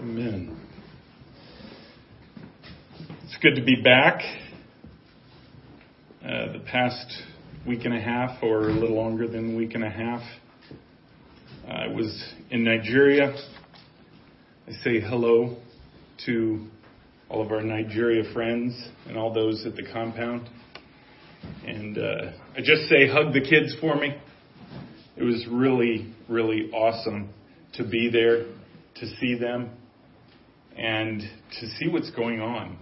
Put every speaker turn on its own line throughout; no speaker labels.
Amen. It's good to be back. Uh, the past week and a half, or a little longer than a week and a half, I was in Nigeria. I say hello to all of our Nigeria friends and all those at the compound. And uh, I just say, hug the kids for me. It was really, really awesome to be there, to see them, and to see what's going on.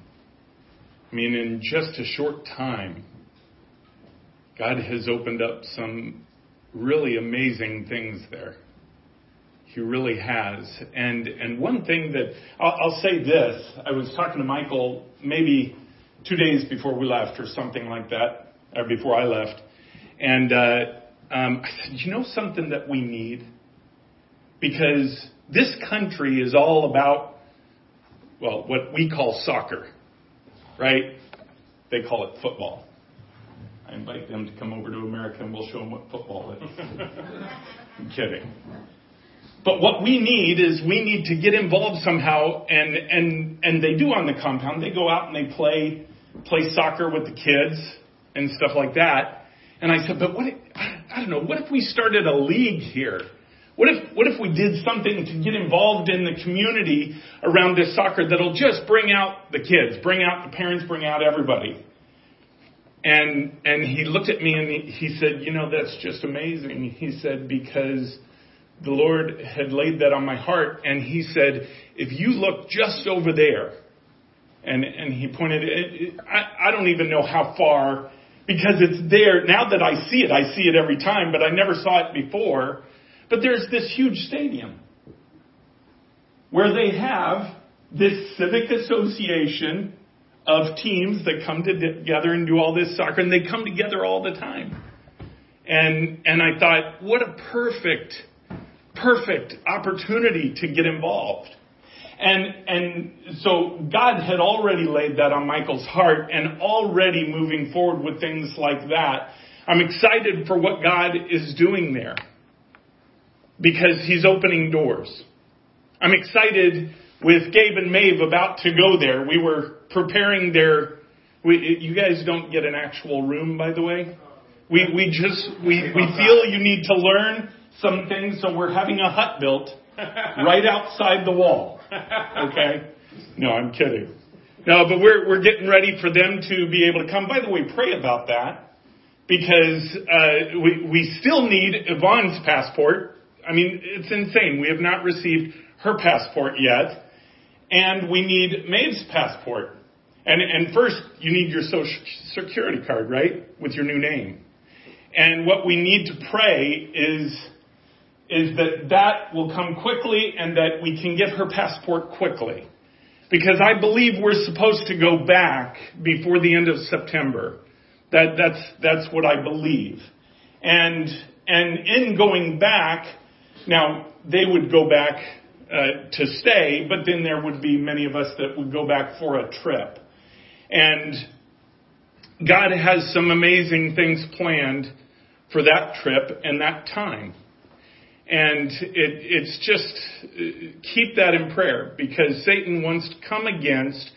I mean, in just a short time, God has opened up some really amazing things there. He really has. And and one thing that I'll, I'll say this: I was talking to Michael maybe two days before we left, or something like that, or before I left, and uh, um, I said, you know something that we need because this country is all about well, what we call soccer, right? They call it football. I invite them to come over to America and we'll show them what football is. I'm kidding. But what we need is we need to get involved somehow, and and and they do on the compound. They go out and they play play soccer with the kids and stuff like that. And I said, but what? If, I don't know. What if we started a league here? What if, what if we did something to get involved in the community around this soccer that'll just bring out the kids, bring out the parents, bring out everybody? And, and he looked at me and he, he said, you know, that's just amazing. He said, because the Lord had laid that on my heart. And he said, if you look just over there, and, and he pointed, it, it, I, I don't even know how far, because it's there. Now that I see it, I see it every time, but I never saw it before. But there's this huge stadium where they have this civic association of teams that come together and do all this soccer, and they come together all the time. And and I thought, what a perfect, perfect opportunity to get involved. And and so God had already laid that on Michael's heart and already moving forward with things like that. I'm excited for what God is doing there because he's opening doors. I'm excited with Gabe and Maeve about to go there. We were preparing their. We, you guys don't get an actual room, by the way. We we just we we feel you need to learn some things, so we're having a hut built right outside the wall. Okay? No, I'm kidding. No, but we're we're getting ready for them to be able to come. By the way, pray about that because uh, we we still need Yvonne's passport I mean, it's insane. We have not received her passport yet, and we need Maeve's passport. And, and first, you need your social security card, right, with your new name. And what we need to pray is, is that that will come quickly and that we can get her passport quickly. Because I believe we're supposed to go back before the end of September. That, that's, that's what I believe. And, and in going back, now, they would go back uh, to stay, but then there would be many of us that would go back for a trip. And God has some amazing things planned for that trip and that time. And it, it's just keep that in prayer because Satan wants to come against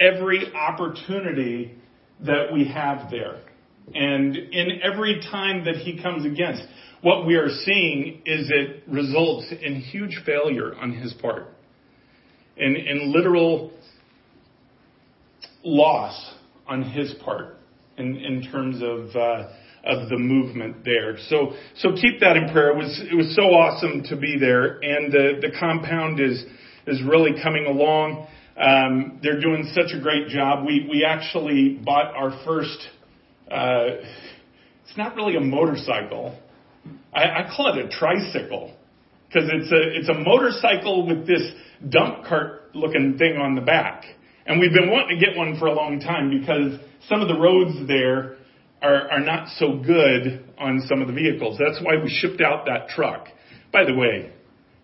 every opportunity that we have there. And in every time that he comes against, what we are seeing is it results in huge failure on his part, in, in literal loss on his part in, in terms of uh, of the movement there. So so keep that in prayer. It was it was so awesome to be there, and the the compound is is really coming along. Um, they're doing such a great job. We we actually bought our first. Uh, it's not really a motorcycle. I, I call it a tricycle because it's a it's a motorcycle with this dump cart looking thing on the back. And we've been wanting to get one for a long time because some of the roads there are, are not so good on some of the vehicles. That's why we shipped out that truck. By the way,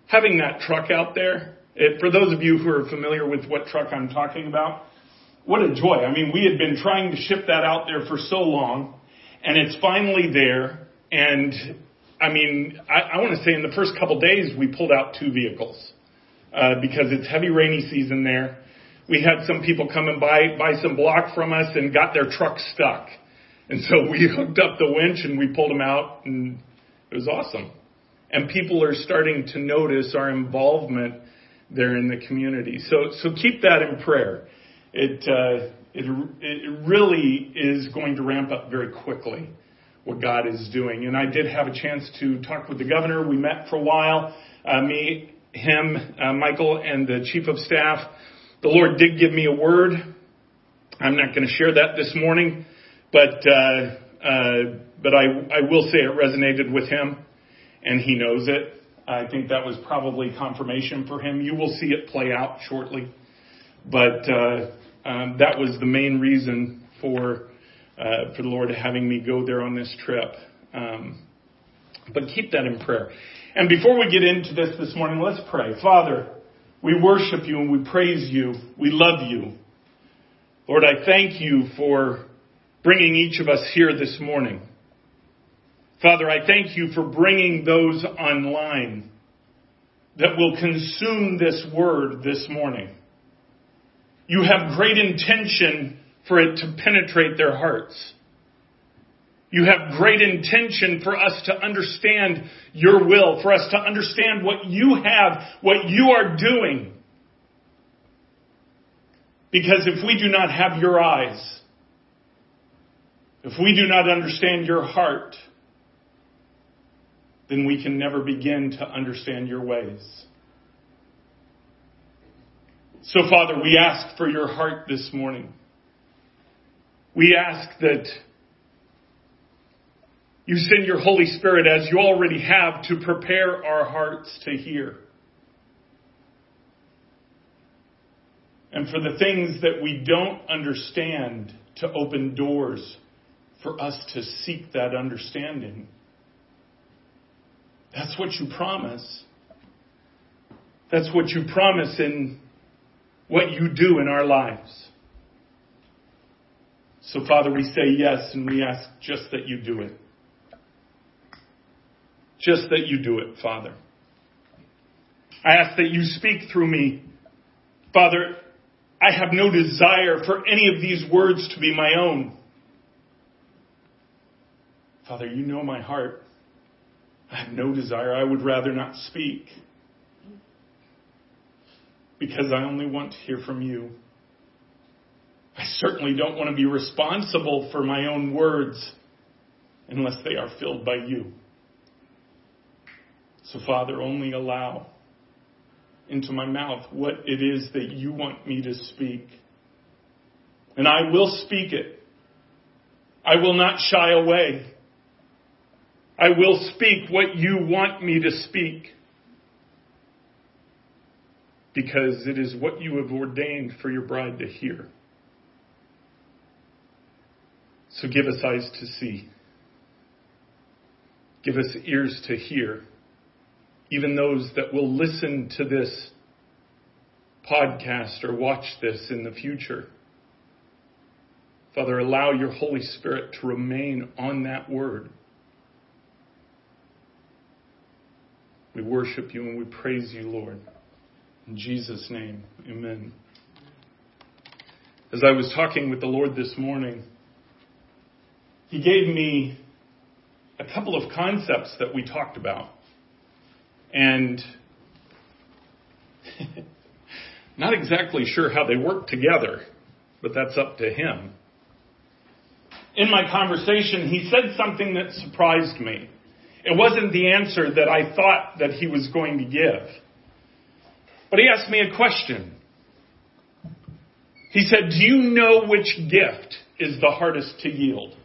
having that truck out there, it, for those of you who are familiar with what truck I'm talking about, what a joy. I mean, we had been trying to ship that out there for so long, and it's finally there, and I mean, I, I want to say in the first couple days we pulled out two vehicles. uh, because it's heavy rainy season there. We had some people come and buy, buy some block from us and got their truck stuck. And so we hooked up the winch and we pulled them out and it was awesome. And people are starting to notice our involvement there in the community. So, so keep that in prayer. It, uh, it, it really is going to ramp up very quickly what God is doing. And I did have a chance to talk with the governor. We met for a while. Uh, me, him, uh, Michael, and the chief of staff. The Lord did give me a word. I'm not going to share that this morning, but uh, uh, but I I will say it resonated with him, and he knows it. I think that was probably confirmation for him. You will see it play out shortly, but uh, um, that was the main reason for uh, for the Lord having me go there on this trip. Um, but keep that in prayer. And before we get into this this morning, let's pray. Father, we worship you and we praise you. We love you. Lord, I thank you for bringing each of us here this morning. Father, I thank you for bringing those online that will consume this word this morning. You have great intention for it to penetrate their hearts. You have great intention for us to understand your will, for us to understand what you have, what you are doing. Because if we do not have your eyes, if we do not understand your heart, then we can never begin to understand your ways. So, Father, we ask for your heart this morning. We ask that you send your Holy Spirit as you already have to prepare our hearts to hear. And for the things that we don't understand to open doors for us to seek that understanding. That's what you promise. That's what you promise in what you do in our lives. So, Father, we say yes and we ask just that you do it. Just that you do it, Father. I ask that you speak through me. Father, I have no desire for any of these words to be my own. Father, you know my heart. I have no desire. I would rather not speak because I only want to hear from you. I certainly don't want to be responsible for my own words unless they are filled by you. So, Father, only allow into my mouth what it is that you want me to speak. And I will speak it. I will not shy away. I will speak what you want me to speak. Because it is what you have ordained for your bride to hear. So give us eyes to see. Give us ears to hear even those that will listen to this podcast or watch this in the future. Father, allow your Holy Spirit to remain on that word. We worship you and we praise you, Lord. In Jesus' name, amen. As I was talking with the Lord this morning, He gave me a couple of concepts that we talked about. And not exactly sure how they work together, but that's up to him. In my conversation, he said something that surprised me. It wasn't the answer that I thought that he was going to give. But he asked me a question. He said, Do you know which gift is the hardest to yield?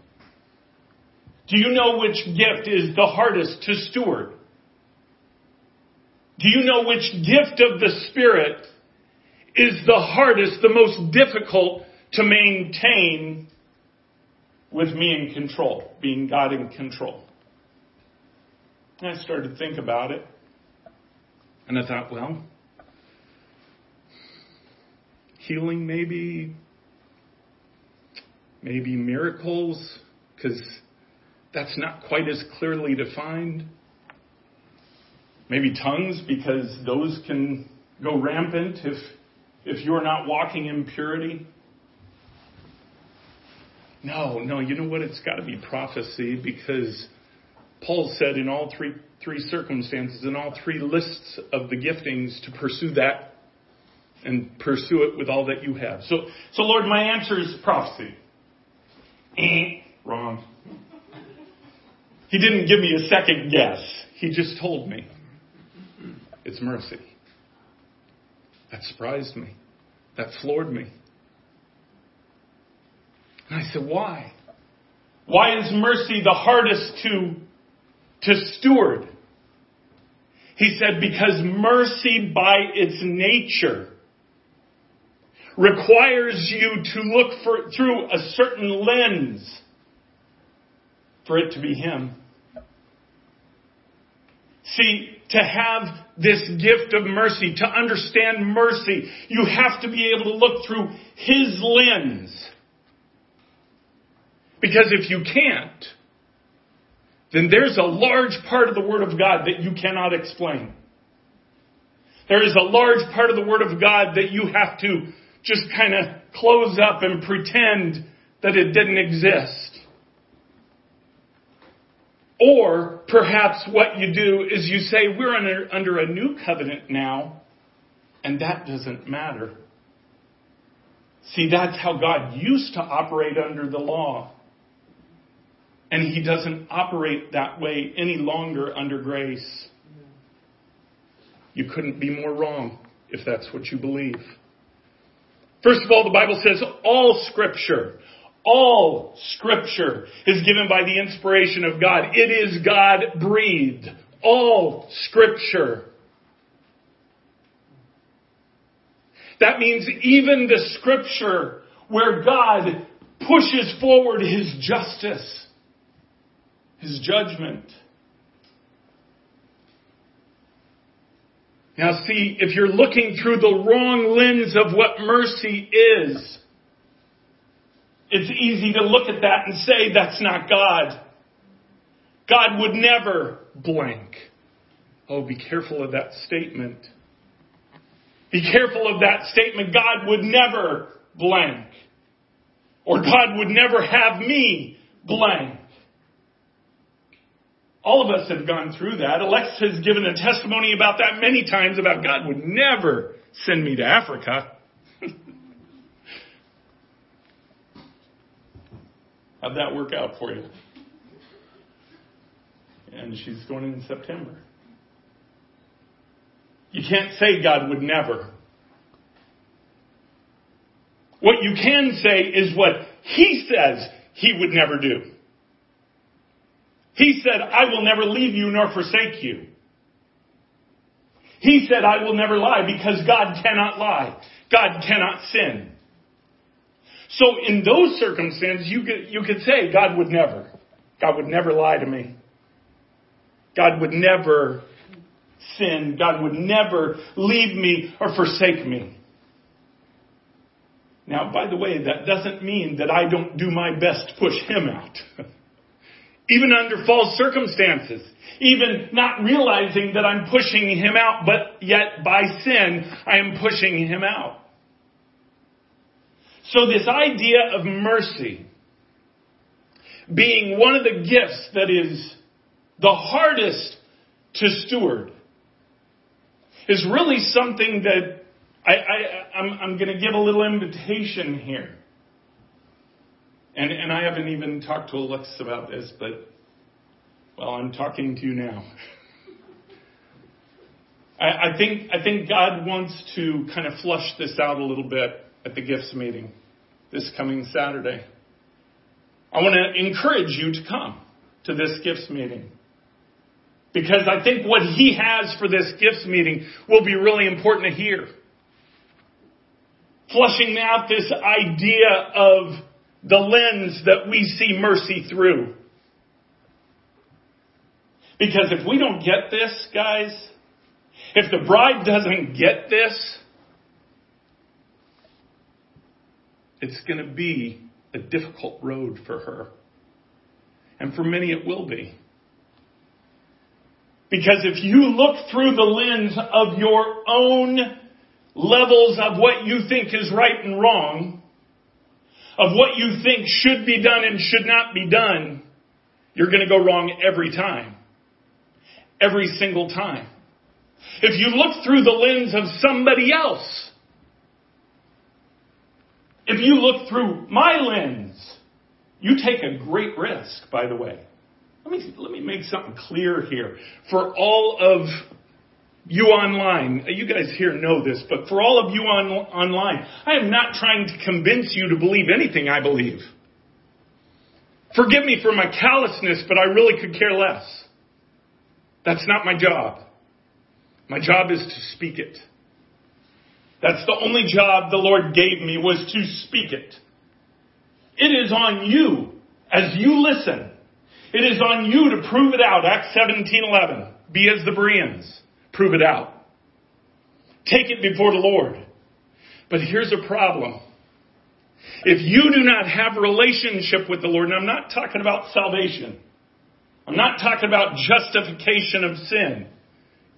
Do you know which gift is the hardest to steward? Do you know which gift of the Spirit is the hardest, the most difficult to maintain with me in control, being God in control? And I started to think about it. And I thought, well, healing maybe, maybe miracles, because that's not quite as clearly defined. Maybe tongues, because those can go rampant if, if you're not walking in purity? No, no, you know what? It's got to be prophecy because Paul said in all three, three circumstances, in all three lists of the giftings, to pursue that and pursue it with all that you have. So, so Lord, my answer is prophecy. Eh, wrong. He didn't give me a second guess. He just told me. It's mercy. That surprised me. That floored me. And I said, why? Why is mercy the hardest to, to steward? He said, because mercy by its nature requires you to look for, through a certain lens for it to be Him. See, to have this gift of mercy, to understand mercy, you have to be able to look through His lens. Because if you can't, then there's a large part of the Word of God that you cannot explain. There is a large part of the Word of God that you have to just kind of close up and pretend that it didn't exist. Or perhaps what you do is you say, we're under, under a new covenant now, and that doesn't matter. See, that's how God used to operate under the law. And he doesn't operate that way any longer under grace. You couldn't be more wrong if that's what you believe. First of all, the Bible says all scripture, all scripture is given by the inspiration of God. It is God breathed. All scripture. That means even the scripture where God pushes forward his justice, his judgment. Now see, if you're looking through the wrong lens of what mercy is, it's easy to look at that and say that's not God. God would never blank. Oh, be careful of that statement. Be careful of that statement. God would never blank. Or God would never have me blank. All of us have gone through that. Alex has given a testimony about that many times about God would never send me to Africa. How'd that work out for you? And she's going in September. You can't say God would never. What you can say is what He says He would never do. He said, I will never leave you nor forsake you. He said, I will never lie because God cannot lie. God cannot sin. So in those circumstances, you could, you could say, God would never. God would never lie to me. God would never sin. God would never leave me or forsake me. Now, by the way, that doesn't mean that I don't do my best to push him out. even under false circumstances. Even not realizing that I'm pushing him out, but yet by sin, I am pushing him out. So this idea of mercy being one of the gifts that is the hardest to steward is really something that I, I'm going to give a little invitation here. And, and I haven't even talked to Alexis about this, but, well, I'm talking to you now. I, I think, I think God wants to kind of flush this out a little bit at the gifts meeting this coming Saturday. I want to encourage you to come to this gifts meeting. Because I think what he has for this gifts meeting will be really important to hear. Flushing out this idea of the lens that we see mercy through. Because if we don't get this, guys, if the bride doesn't get this, it's going to be a difficult road for her. And for many it will be. Because if you look through the lens of your own levels of what you think is right and wrong, of what you think should be done and should not be done, you're going to go wrong every time. Every single time. If you look through the lens of somebody else, if you look through my lens, you take a great risk, by the way. Let me, let me make something clear here. For all of you online, uh, you guys here know this, but for all of you on, online, I am not trying to convince you to believe anything I believe. Forgive me for my callousness, but I really could care less. That's not my job. My job is to speak it. That's the only job the Lord gave me was to speak it. It is on you as you listen. It is on you to prove it out. Acts 17:11. Be as the Bereans. Prove it out. Take it before the Lord. But here's a problem. If you do not have relationship with the Lord, and I'm not talking about salvation. I'm not talking about justification of sin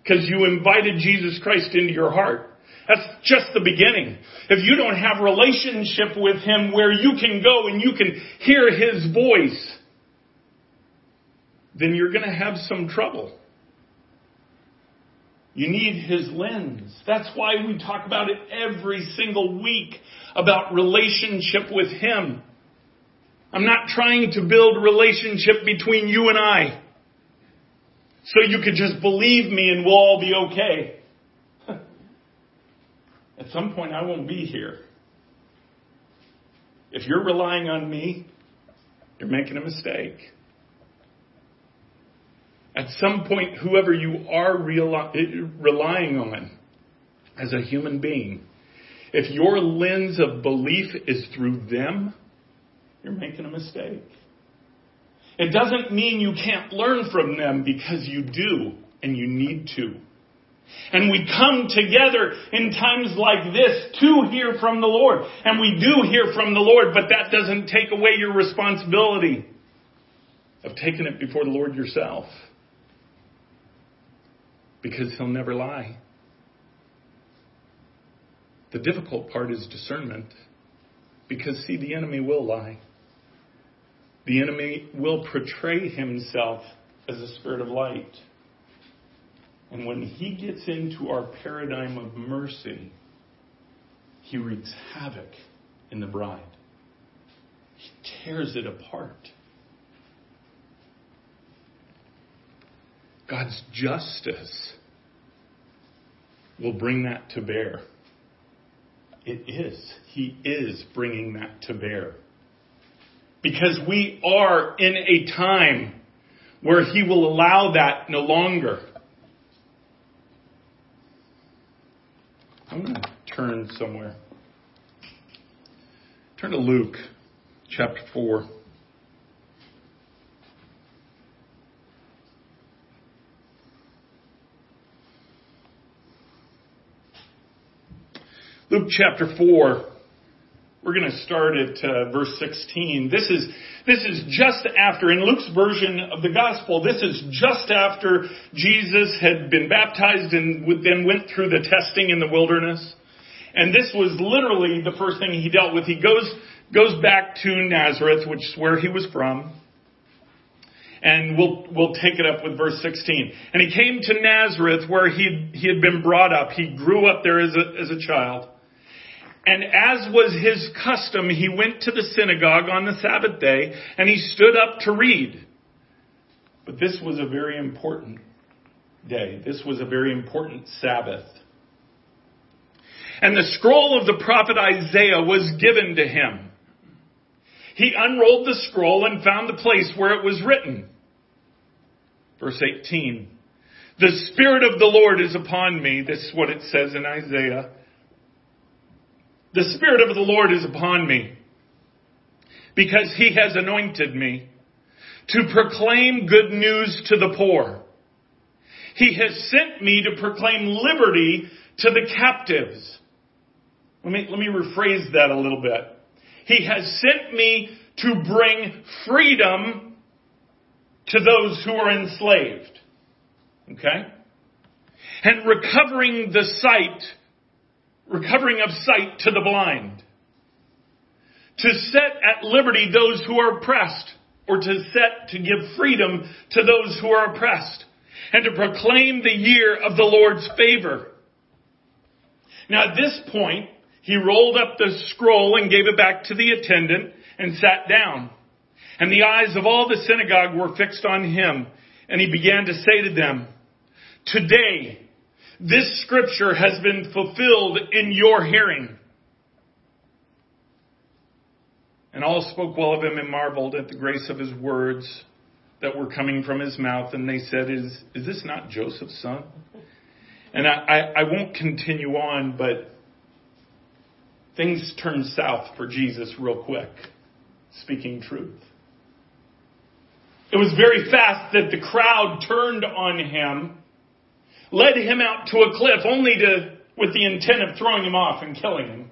because you invited Jesus Christ into your heart. That's just the beginning. If you don't have relationship with Him where you can go and you can hear His voice, then you're going to have some trouble. You need His lens. That's why we talk about it every single week about relationship with Him. I'm not trying to build relationship between you and I so you could just believe me and we'll all be okay. At some point, I won't be here. If you're relying on me, you're making a mistake. At some point, whoever you are relying on as a human being, if your lens of belief is through them, you're making a mistake. It doesn't mean you can't learn from them because you do and you need to. And we come together in times like this to hear from the Lord. And we do hear from the Lord, but that doesn't take away your responsibility of taking it before the Lord yourself. Because He'll never lie. The difficult part is discernment. Because, see, the enemy will lie. The enemy will portray himself as a spirit of light. And when he gets into our paradigm of mercy, he wreaks havoc in the bride. He tears it apart. God's justice will bring that to bear. It is. He is bringing that to bear. Because we are in a time where He will allow that no longer. I'm going to turn somewhere. Turn to Luke chapter 4. Luke chapter 4. We're going to start at uh, verse 16. This is, this is just after, in Luke's version of the gospel, this is just after Jesus had been baptized and then went through the testing in the wilderness. And this was literally the first thing he dealt with. He goes, goes back to Nazareth, which is where he was from. And we'll, we'll take it up with verse 16. And he came to Nazareth where he, he had been brought up. He grew up there as a, as a child. And as was his custom, he went to the synagogue on the Sabbath day and he stood up to read. But this was a very important day. This was a very important Sabbath. And the scroll of the prophet Isaiah was given to him. He unrolled the scroll and found the place where it was written. Verse 18. The Spirit of the Lord is upon me. This is what it says in Isaiah the Spirit of the Lord is upon me because he has anointed me to proclaim good news to the poor. He has sent me to proclaim liberty to the captives. Let me, let me rephrase that a little bit. He has sent me to bring freedom to those who are enslaved. Okay? And recovering the sight recovering of sight to the blind, to set at liberty those who are oppressed, or to set to give freedom to those who are oppressed, and to proclaim the year of the Lord's favor. Now at this point, he rolled up the scroll and gave it back to the attendant and sat down. And the eyes of all the synagogue were fixed on him. And he began to say to them, Today, this scripture has been fulfilled in your hearing. And all spoke well of him and marveled at the grace of his words that were coming from his mouth. And they said, Is, is this not Joseph's son? And I, I, I won't continue on, but things turned south for Jesus real quick, speaking truth. It was very fast that the crowd turned on him, led him out to a cliff only to, with the intent of throwing him off and killing him.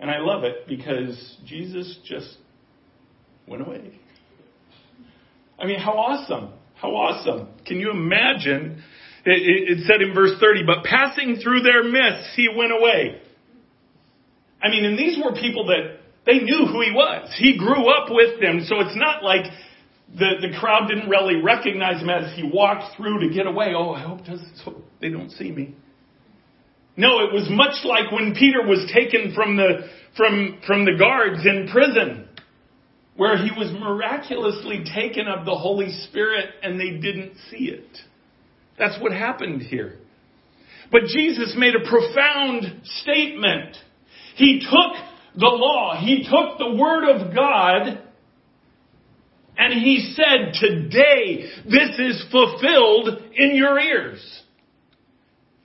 And I love it because Jesus just went away. I mean, how awesome. How awesome. Can you imagine? It, it, said in verse 30, but passing through their midst, he went away. I mean, and these were people that they knew who he was. He grew up with them, so it's not like the, the crowd didn't really recognize him as he walked through to get away. Oh, I hope they don't see me. No, it was much like when Peter was taken from the, from, from the guards in prison, where he was miraculously taken of the Holy Spirit and they didn't see it. That's what happened here. But Jesus made a profound statement. He took the law, he took the Word of God, and he said, Today this is fulfilled in your ears.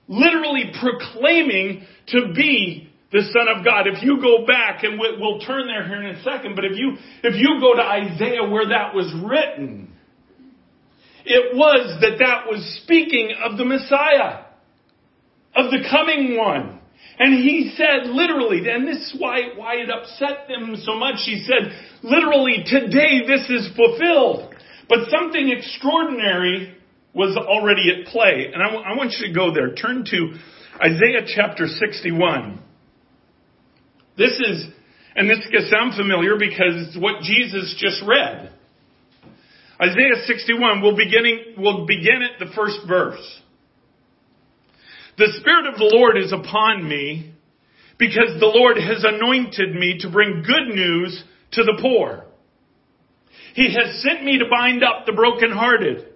Literally proclaiming to be the Son of God. If you go back, and we'll turn there here in a second, but if you, if you go to Isaiah where that was written, it was that that was speaking of the Messiah, of the coming one. And he said literally, and this is why, why it upset them so much. He said, literally, today this is fulfilled. But something extraordinary was already at play. And I, w- I want you to go there. Turn to Isaiah chapter 61. This is, and this can sound familiar because it's what Jesus just read. Isaiah 61, we'll, beginning, we'll begin at the first verse. The Spirit of the Lord is upon me because the Lord has anointed me to bring good news to the poor. He has sent me to bind up the brokenhearted,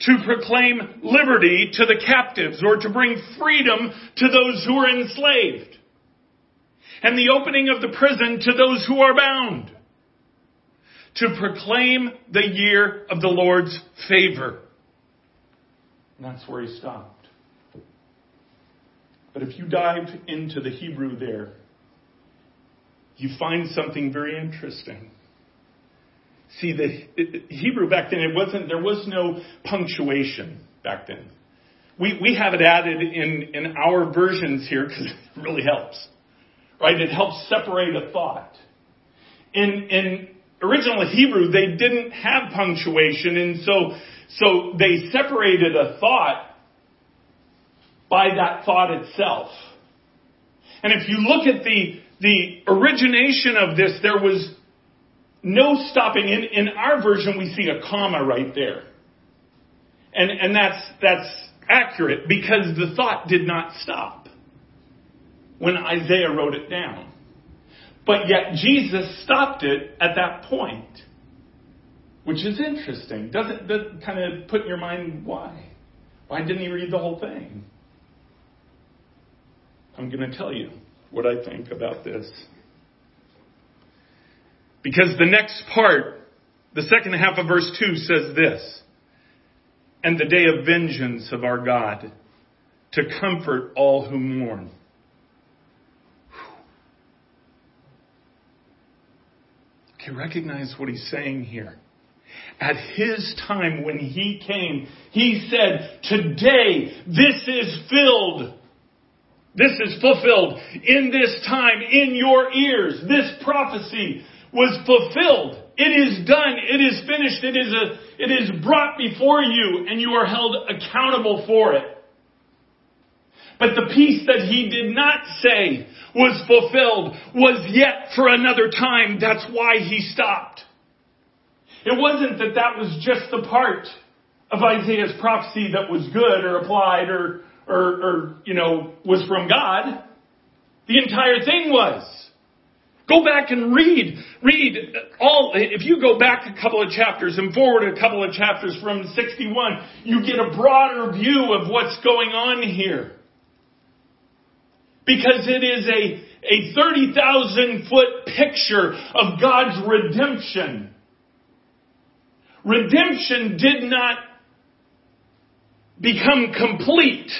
to proclaim liberty to the captives, or to bring freedom to those who are enslaved, and the opening of the prison to those who are bound, to proclaim the year of the Lord's favor. And that's where he stopped. But if you dive into the Hebrew there, you find something very interesting. See, the Hebrew back then, it wasn't, there was no punctuation back then. We, we have it added in, in our versions here because it really helps. Right? It helps separate a thought. In, in original Hebrew, they didn't have punctuation and so, so they separated a thought by that thought itself. And if you look at the, the origination of this, there was no stopping. In, in our version, we see a comma right there. And, and that's, that's accurate because the thought did not stop when Isaiah wrote it down. But yet Jesus stopped it at that point, which is interesting. Doesn't that kind of put in your mind why? Why didn't he read the whole thing? I'm going to tell you what I think about this. Because the next part, the second half of verse 2 says this, and the day of vengeance of our God to comfort all who mourn. Okay, recognize what he's saying here. At his time when he came, he said, today this is filled this is fulfilled in this time, in your ears. This prophecy was fulfilled. It is done. It is finished. It is a, it is brought before you and you are held accountable for it. But the piece that he did not say was fulfilled was yet for another time. That's why he stopped. It wasn't that that was just the part of Isaiah's prophecy that was good or applied or, or, or, you know, was from God. The entire thing was. Go back and read, read all, if you go back a couple of chapters and forward a couple of chapters from 61, you get a broader view of what's going on here. Because it is a, a 30,000 foot picture of God's redemption. Redemption did not become complete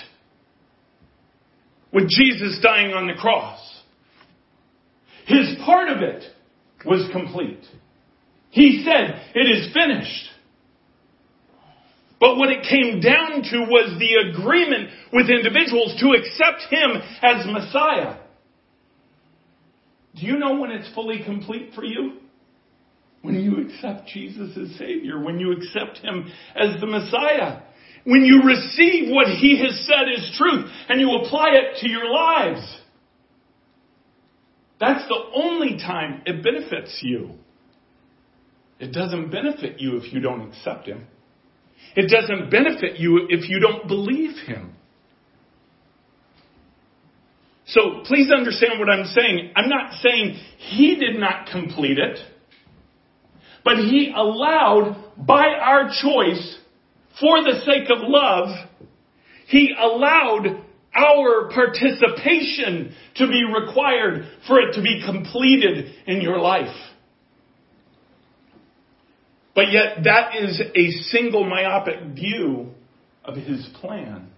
with Jesus dying on the cross. His part of it was complete. He said, it is finished. But what it came down to was the agreement with individuals to accept Him as Messiah. Do you know when it's fully complete for you? When you accept Jesus as Savior, when you accept Him as the Messiah, when you receive what He has said is truth and you apply it to your lives. That's the only time it benefits you. It doesn't benefit you if you don't accept Him. It doesn't benefit you if you don't believe Him. So please understand what I'm saying. I'm not saying He did not complete it, but He allowed by our choice, for the sake of love, He allowed our participation to be required for it to be completed in your life. But yet that is a single myopic view of his plan.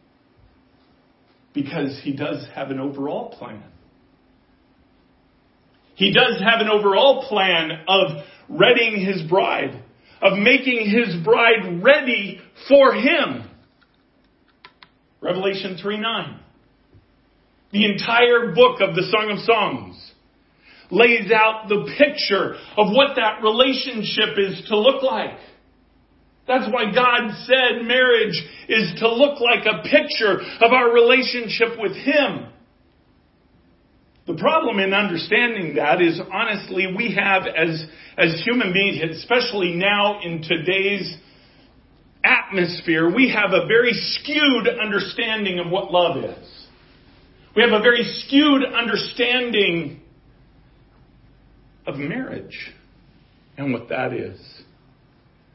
Because he does have an overall plan. He does have an overall plan of readying his bride, of making his bride ready for him. Revelation 3 9. The entire book of the Song of Songs lays out the picture of what that relationship is to look like. That's why God said marriage is to look like a picture of our relationship with Him. The problem in understanding that is honestly we have as, as human beings, especially now in today's atmosphere, we have a very skewed understanding of what love is. We have a very skewed understanding of marriage and what that is.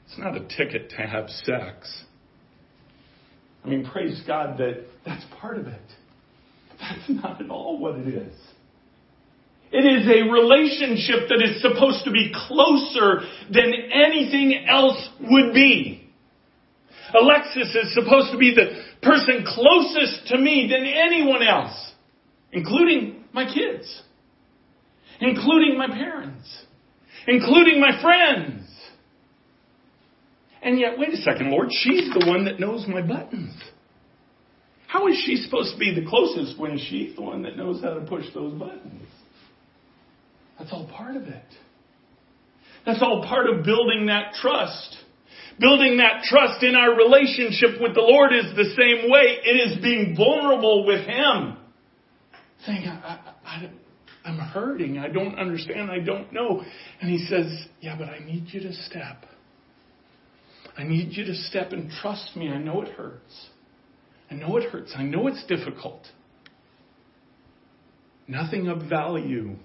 It's not a ticket to have sex. I mean, praise God that that's part of it. That's not at all what it is. It is a relationship that is supposed to be closer than anything else would be. Alexis is supposed to be the person closest to me than anyone else including my kids, including my parents, including my friends. And yet, wait a second, Lord, she's the one that knows my buttons. How is she supposed to be the closest when she's the one that knows how to push those buttons? That's all part of it. That's all part of building that trust. Building that trust in our relationship with the Lord is the same way. It is being vulnerable with Him saying, I, I, I, am hurting. I don't understand. I don't know. And he says, Yeah, but I need you to step. I need you to step and trust me. I know it hurts. I know it hurts. I know it's difficult. Nothing of value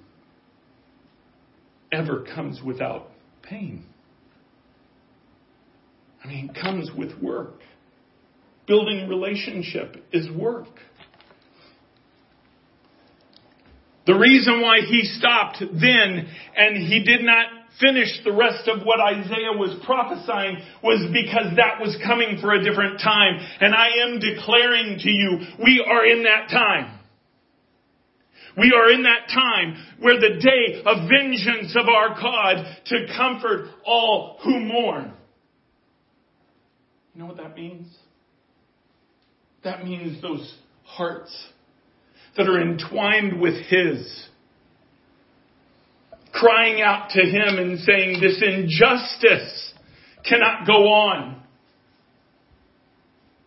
ever comes without pain. I mean, comes with work. Building relationship is work. The reason why he stopped then and he did not finish the rest of what Isaiah was prophesying was because that was coming for a different time. And I am declaring to you, we are in that time. We are in that time where the day of vengeance of our God to comfort all who mourn. You know what that means? That means those hearts that are entwined with His. Crying out to Him and saying, this injustice cannot go on.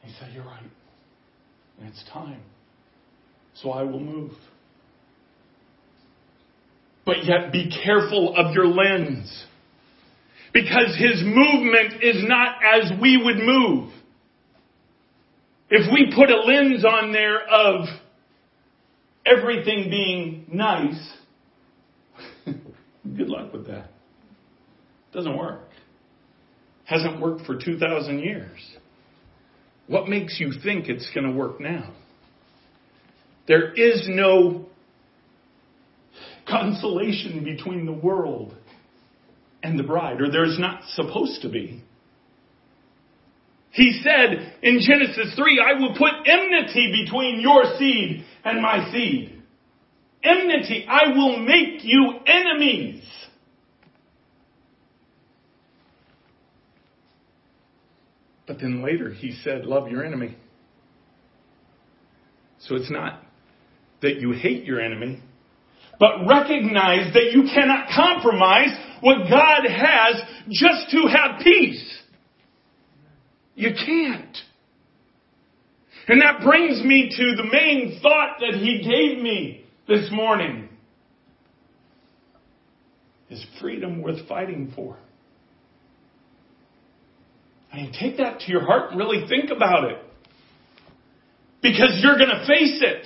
He said, you're right. And it's time. so I will move. But yet be careful of your lens. Because his movement is not as we would move. If we put a lens on there of everything being nice, good luck with that. Doesn't work. Hasn't worked for 2,000 years. What makes you think it's going to work now? There is no consolation between the world and the bride, or there's not supposed to be. He said in Genesis 3, I will put enmity between your seed and my seed. Enmity, I will make you enemies. But then later he said, love your enemy. So it's not that you hate your enemy, but recognize that you cannot compromise what God has just to have peace. You can't. And that brings me to the main thought that he gave me this morning. Is freedom worth fighting for? I mean, take that to your heart and really think about it. Because you're going to face it.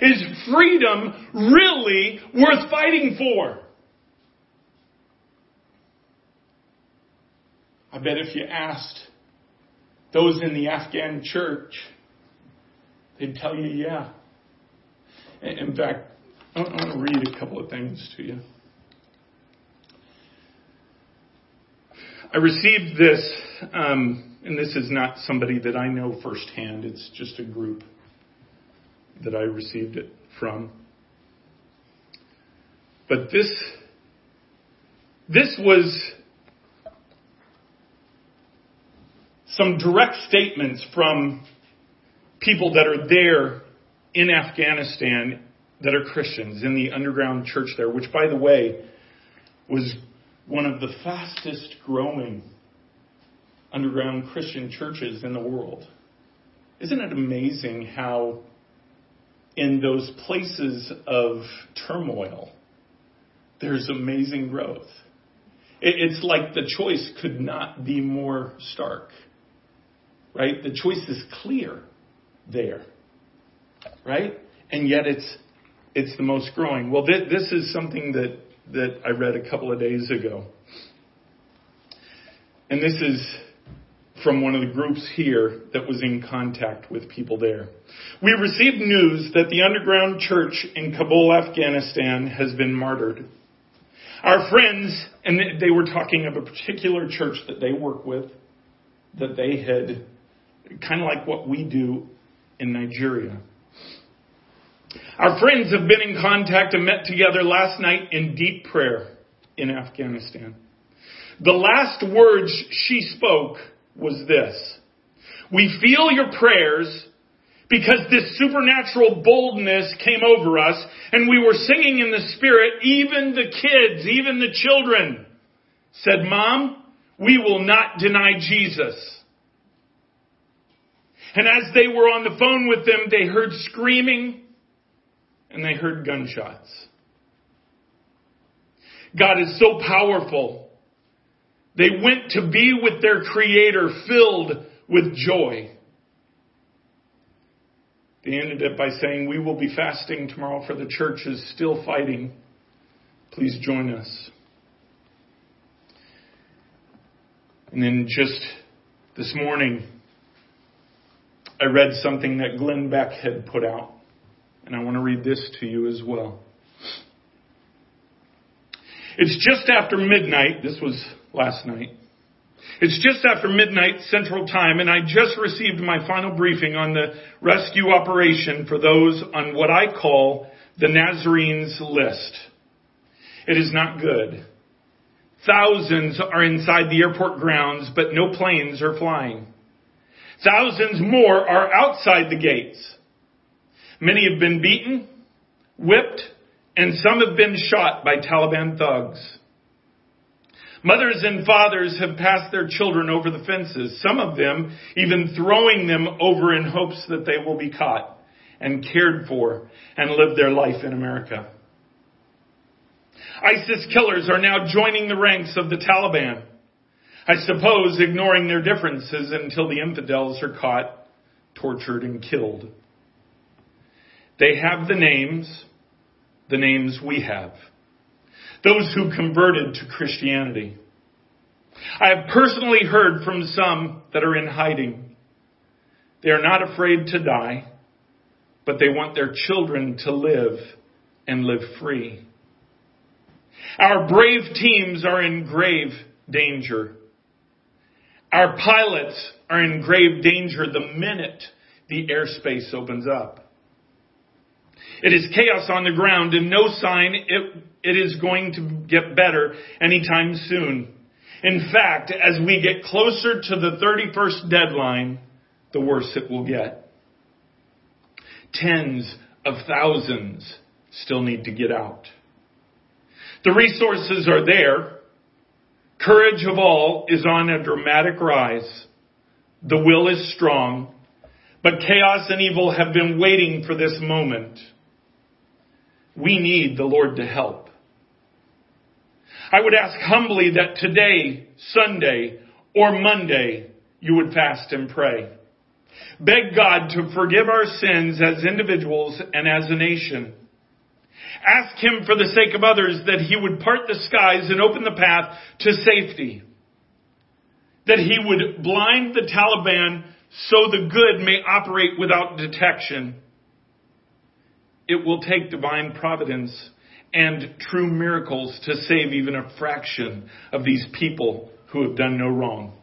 Is freedom really worth fighting for? I bet if you asked those in the Afghan church, they'd tell you, yeah. In fact, I want to read a couple of things to you. I received this, um, and this is not somebody that I know firsthand, it's just a group that I received it from. But this, this was some direct statements from people that are there in Afghanistan that are Christians in the underground church there, which by the way was one of the fastest growing underground Christian churches in the world. Isn't it amazing how in those places of turmoil, there's amazing growth. It's like the choice could not be more stark, right? The choice is clear there, right? And yet it's it's the most growing. Well, this is something that that I read a couple of days ago, and this is from one of the groups here that was in contact with people there. We received news that the underground church in Kabul, Afghanistan has been martyred. Our friends, and they were talking of a particular church that they work with, that they had, kind of like what we do in Nigeria. Our friends have been in contact and met together last night in deep prayer in Afghanistan. The last words she spoke was this. We feel your prayers because this supernatural boldness came over us and we were singing in the spirit, even the kids, even the children said, mom, we will not deny Jesus. And as they were on the phone with them, they heard screaming and they heard gunshots. God is so powerful they went to be with their Creator filled with joy. They ended it by saying, We will be fasting tomorrow for the church is still fighting. Please join us. And then just this morning, I read something that Glenn Beck had put out. And I want to read this to you as well. It's just after midnight. This was last night. It's just after midnight Central Time, and I just received my final briefing on the rescue operation for those on what I call the Nazarenes list. It is not good. Thousands are inside the airport grounds, but no planes are flying. Thousands more are outside the gates. Many have been beaten, whipped, and some have been shot by Taliban thugs. Mothers and fathers have passed their children over the fences, some of them even throwing them over in hopes that they will be caught. and cared for and live their life in America. ISIS killers are now joining the ranks of the Taliban. I suppose ignoring their differences until the infidels are caught, tortured, and killed. They have the names, the names we have. Those who converted to Christianity. I have personally heard from some that are in hiding. They are not afraid to die, but they want their children to live and live free. Our brave teams are in grave danger. Our pilots are in grave danger the minute the airspace opens up. It is chaos on the ground and no sign it, it is going to get better anytime soon. In fact, as we get closer to the 31st deadline, the worse it will get. Tens of thousands still need to get out. The resources are there. Courage of all is on a dramatic rise. The will is strong, but chaos and evil have been waiting for this moment. We need the Lord to help. I would ask humbly that today, Sunday, or Monday, you would fast and pray. Beg God to forgive our sins as individuals and as a nation. Ask Him for the sake of others that He would part the skies and open the path to safety. That He would blind the Taliban so the good may operate without detection. It will take divine providence and true miracles to save even a fraction of these people who have done no wrong.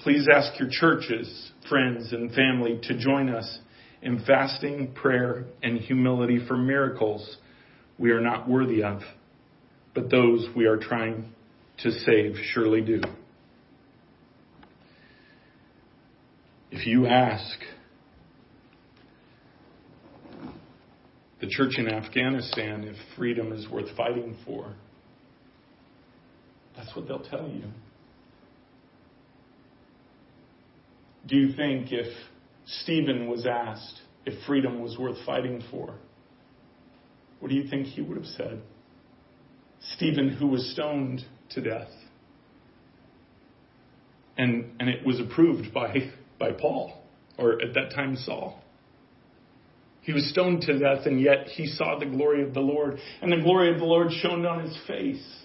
Please ask your churches, friends, and family to join us in fasting, prayer, and humility for miracles we are not worthy of, but those we are trying to save surely do. If you ask the church in Afghanistan if freedom is worth fighting for, that's what they'll tell you. Do you think if Stephen was asked if freedom was worth fighting for, what do you think he would have said? Stephen, who was stoned to death. And, and it was approved by, by Paul, or at that time Saul. He was stoned to death, and yet he saw the glory of the Lord, and the glory of the Lord shone on his face.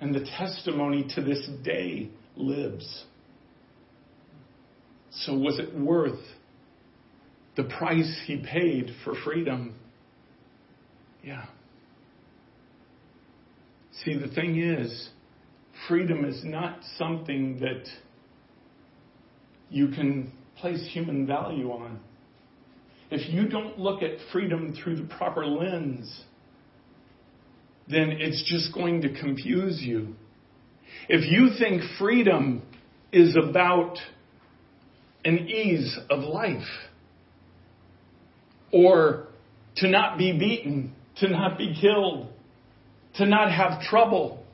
And the testimony to this day lives. So, was it worth the price he paid for freedom? Yeah. See, the thing is, freedom is not something that you can place human value on. If you don't look at freedom through the proper lens, then it's just going to confuse you. If you think freedom is about an ease of life. Or to not be beaten, to not be killed, to not have trouble.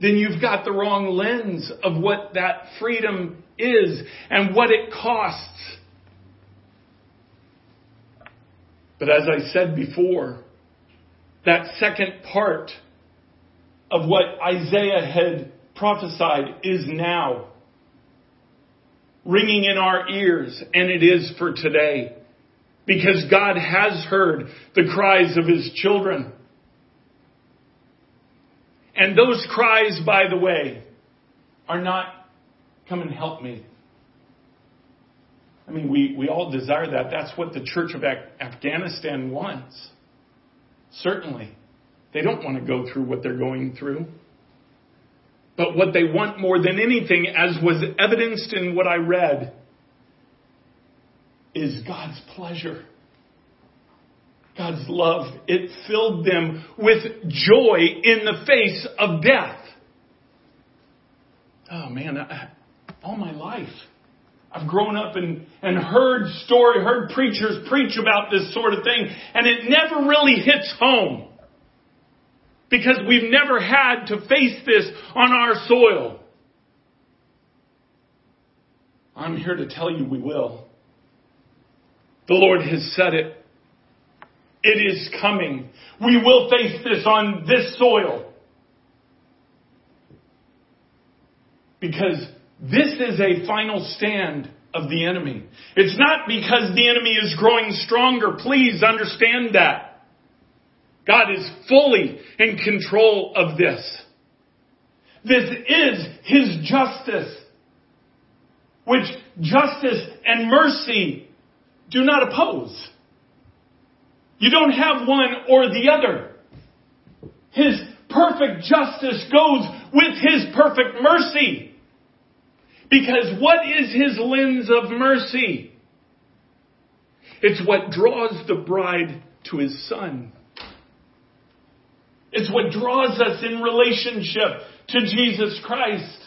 Then you've got the wrong lens of what that freedom is and what it costs. But as I said before, that second part of what Isaiah had prophesied is now ringing in our ears, and it is for today. Because God has heard the cries of His children. And those cries, by the way, are not, come and help me. I mean, we, we all desire that. That's what the Church of Afghanistan wants. Certainly. They don't want to go through what they're going through. But what they want more than anything, as was evidenced in what I read, is God's pleasure. God's love. It filled them with joy in the face of death. Oh man, I, all my life. I've grown up and, and heard story, heard preachers preach about this sort of thing, and it never really hits home because we've never had to face this on our soil. I'm here to tell you we will. The Lord has said it. It is coming. We will face this on this soil. Because this is a final stand of the enemy. It's not because the enemy is growing stronger. Please understand that. God is fully in control of this. This is His justice, which justice and mercy do not oppose. You don't have one or the other. His perfect justice goes with His perfect mercy. Because what is His lens of mercy? It's what draws the bride to His Son. It's what draws us in relationship to Jesus Christ.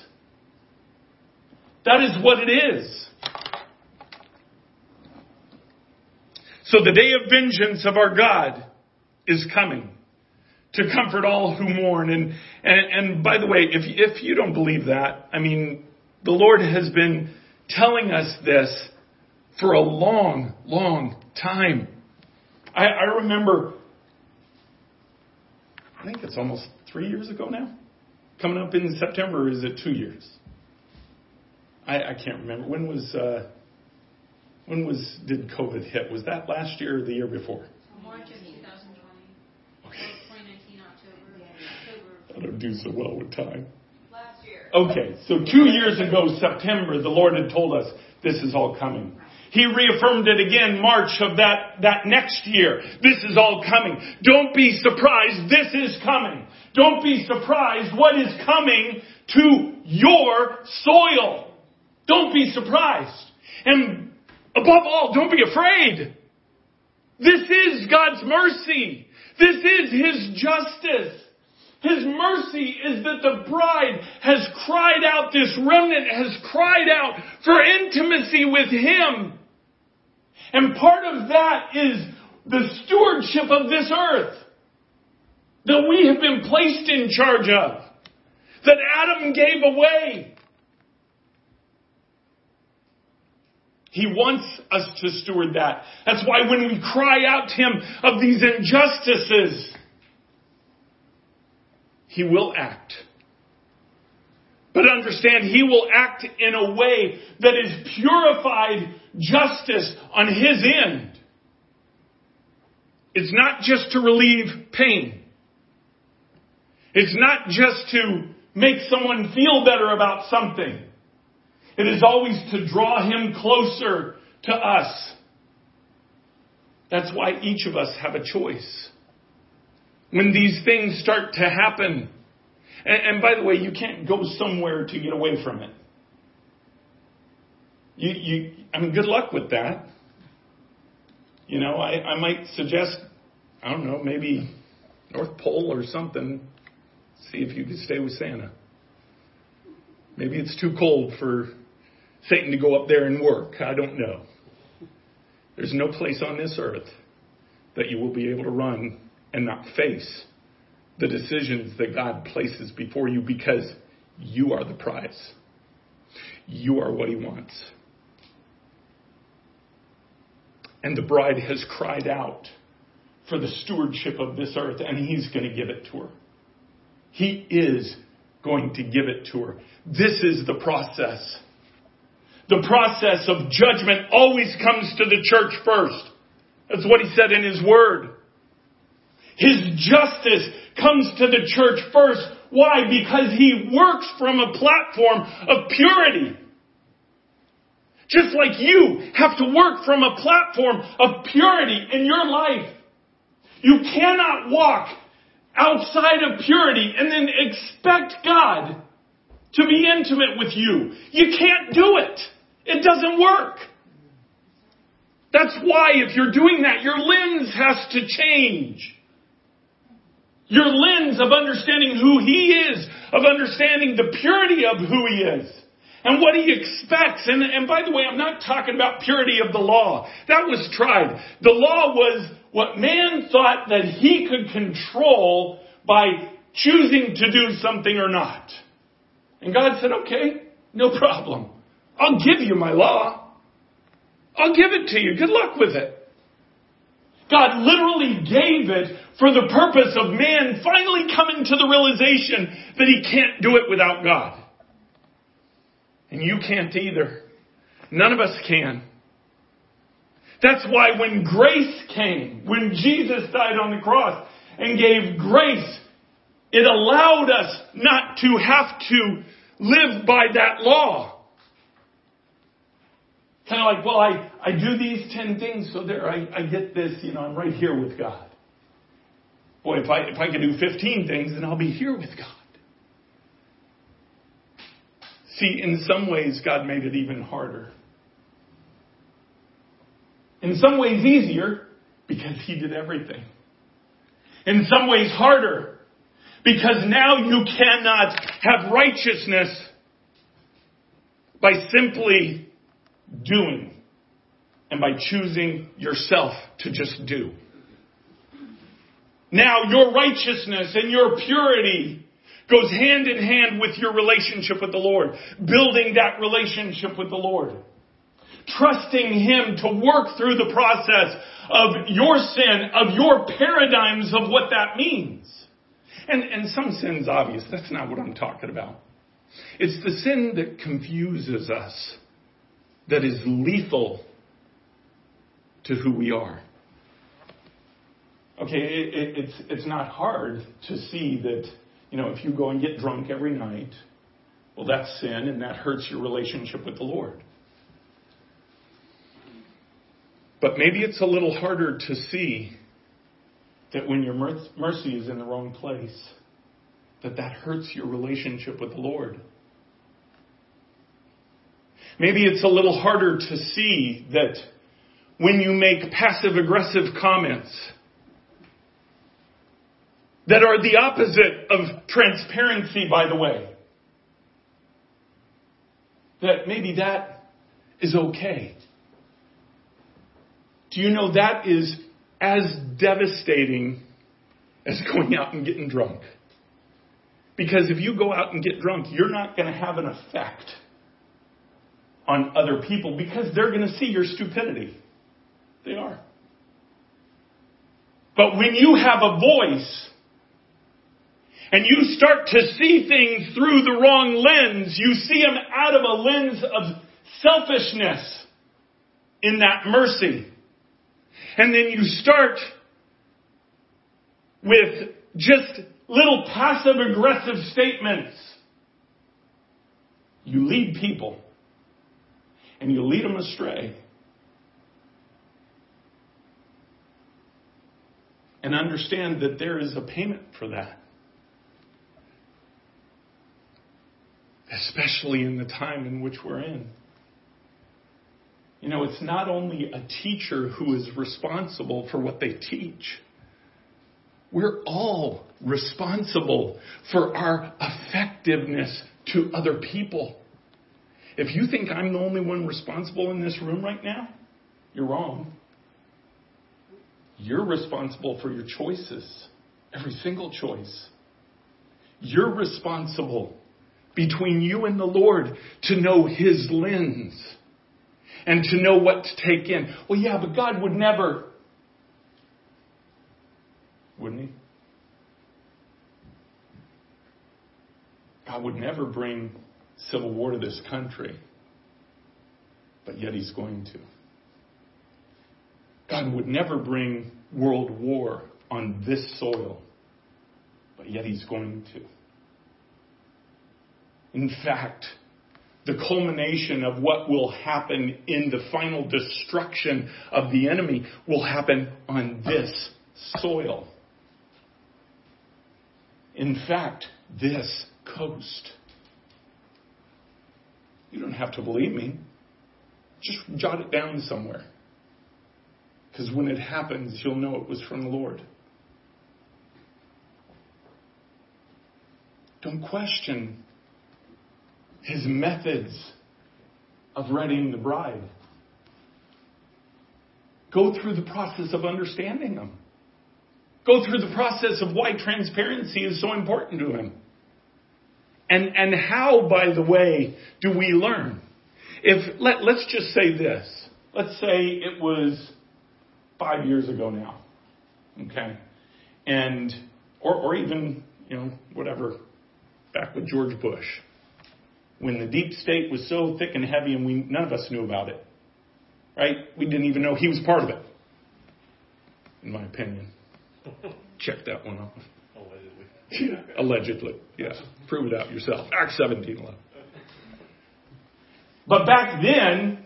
That is what it is. So the day of vengeance of our God is coming to comfort all who mourn. And, and, and by the way, if, if you don't believe that, I mean, the Lord has been telling us this for a long, long time. I, I remember, I think it's almost three years ago now. Coming up in September, is it two years? I, I can't remember. When was, uh, when was, did COVID hit? Was that last year or the year before?
March of 2020.
Okay.
2019 October. October.
I don't do so well with time. Okay, so two years ago, September, the Lord had told us this is all coming. He reaffirmed it again March of that, that next year. This is all coming. Don't be surprised. This is coming. Don't be surprised what is coming to your soil. Don't be surprised. And above all, don't be afraid. This is God's mercy. This is His justice. His mercy is that the bride has cried out, this remnant has cried out for intimacy with Him. And part of that is the stewardship of this earth that we have been placed in charge of, that Adam gave away. He wants us to steward that. That's why when we cry out to Him of these injustices, He will act. But understand, He will act in a way that is purified justice on His end. It's not just to relieve pain. It's not just to make someone feel better about something. It is always to draw him closer to us. That's why each of us have a choice. When these things start to happen, and, and by the way, you can't go somewhere to get away from it. You, you, I mean, good luck with that. You know, I, I might suggest, I don't know, maybe North Pole or something. See if you could stay with Santa. Maybe it's too cold for Satan to go up there and work. I don't know. There's no place on this earth that you will be able to run and not face the decisions that God places before you because you are the prize. You are what He wants. And the bride has cried out for the stewardship of this earth, and He's going to give it to her. He is going to give it to her. This is the process. The process of judgment always comes to the church first. That's what he said in his word. His justice comes to the church first. Why? Because he works from a platform of purity. Just like you have to work from a platform of purity in your life. You cannot walk outside of purity and then expect God to be intimate with you. You can't do it. It doesn't work. That's why if you're doing that, your lens has to change. Your lens of understanding who He is, of understanding the purity of who He is, and what He expects. And, and by the way, I'm not talking about purity of the law. That was tried. The law was what man thought that he could control by choosing to do something or not. And God said, okay, no problem. I'll give you my law. I'll give it to you. Good luck with it. God literally gave it for the purpose of man finally coming to the realization that he can't do it without God. And you can't either. None of us can. That's why when grace came, when Jesus died on the cross and gave grace, it allowed us not to have to live by that law. Kind of like, well, I, I do these 10 things, so there, I, I get this, you know, I'm right here with God. Boy, if I, if I can do 15 things, then I'll be here with God. See, in some ways, God made it even harder. In some ways, easier because He did everything. In some ways, harder because now you cannot have righteousness by simply doing and by choosing yourself to just do. Now your righteousness and your purity goes hand in hand with your relationship with the Lord, building that relationship with the Lord. Trusting Him to work through the process of your sin, of your paradigms of what that means. And, and some sin's obvious. That's not what I'm talking about. It's the sin that confuses us that is lethal to who we are. Okay, it, it, it's, it's not hard to see that, you know, if you go and get drunk every night, well, that's sin and that hurts your relationship with the Lord. But maybe it's a little harder to see that when your mercy is in the wrong place, that that hurts your relationship with the Lord. Maybe it's a little harder to see that when you make passive aggressive comments that are the opposite of transparency, by the way, that maybe that is okay. Do you know that is as devastating as going out and getting drunk? Because if you go out and get drunk, you're not going to have an effect on other people because they're going to see your stupidity. They are. But when you have a voice and you start to see things through the wrong lens, you see them out of a lens of selfishness in that mercy. And then you start with just little passive aggressive statements. You lead people and you lead them astray. And understand that there is a payment for that. Especially in the time in which we're in. You know, it's not only a teacher who is responsible for what they teach. We're all responsible for our effectiveness to other people. If you think I'm the only one responsible in this room right now, you're wrong. You're responsible for your choices, every single choice. You're responsible between you and the Lord to know His lens and to know what to take in. Well, yeah, but God would never. Wouldn't He? God would never bring civil war to this country, but yet He's going to. God would never bring world war on this soil, but yet He's going to. In fact, the culmination of what will happen in the final destruction of the enemy will happen on this soil. In fact, this coast. You don't have to believe me. Just jot it down somewhere. Because when it happens, you'll know it was from the Lord. Don't question his methods of readying the bride. Go through the process of understanding them. Go through the process of why transparency is so important to him. And, and how, by the way, do we learn? If, let, let's just say this. let's say it was five years ago now, okay, and or or even you know whatever, back with George Bush, when the deep state was so thick and heavy, and we none of us knew about it, right? We didn't even know he was part of it, in my opinion. Check that one off.
Allegedly.
Allegedly, yeah. Prove it out yourself. Acts 17 11. But back then,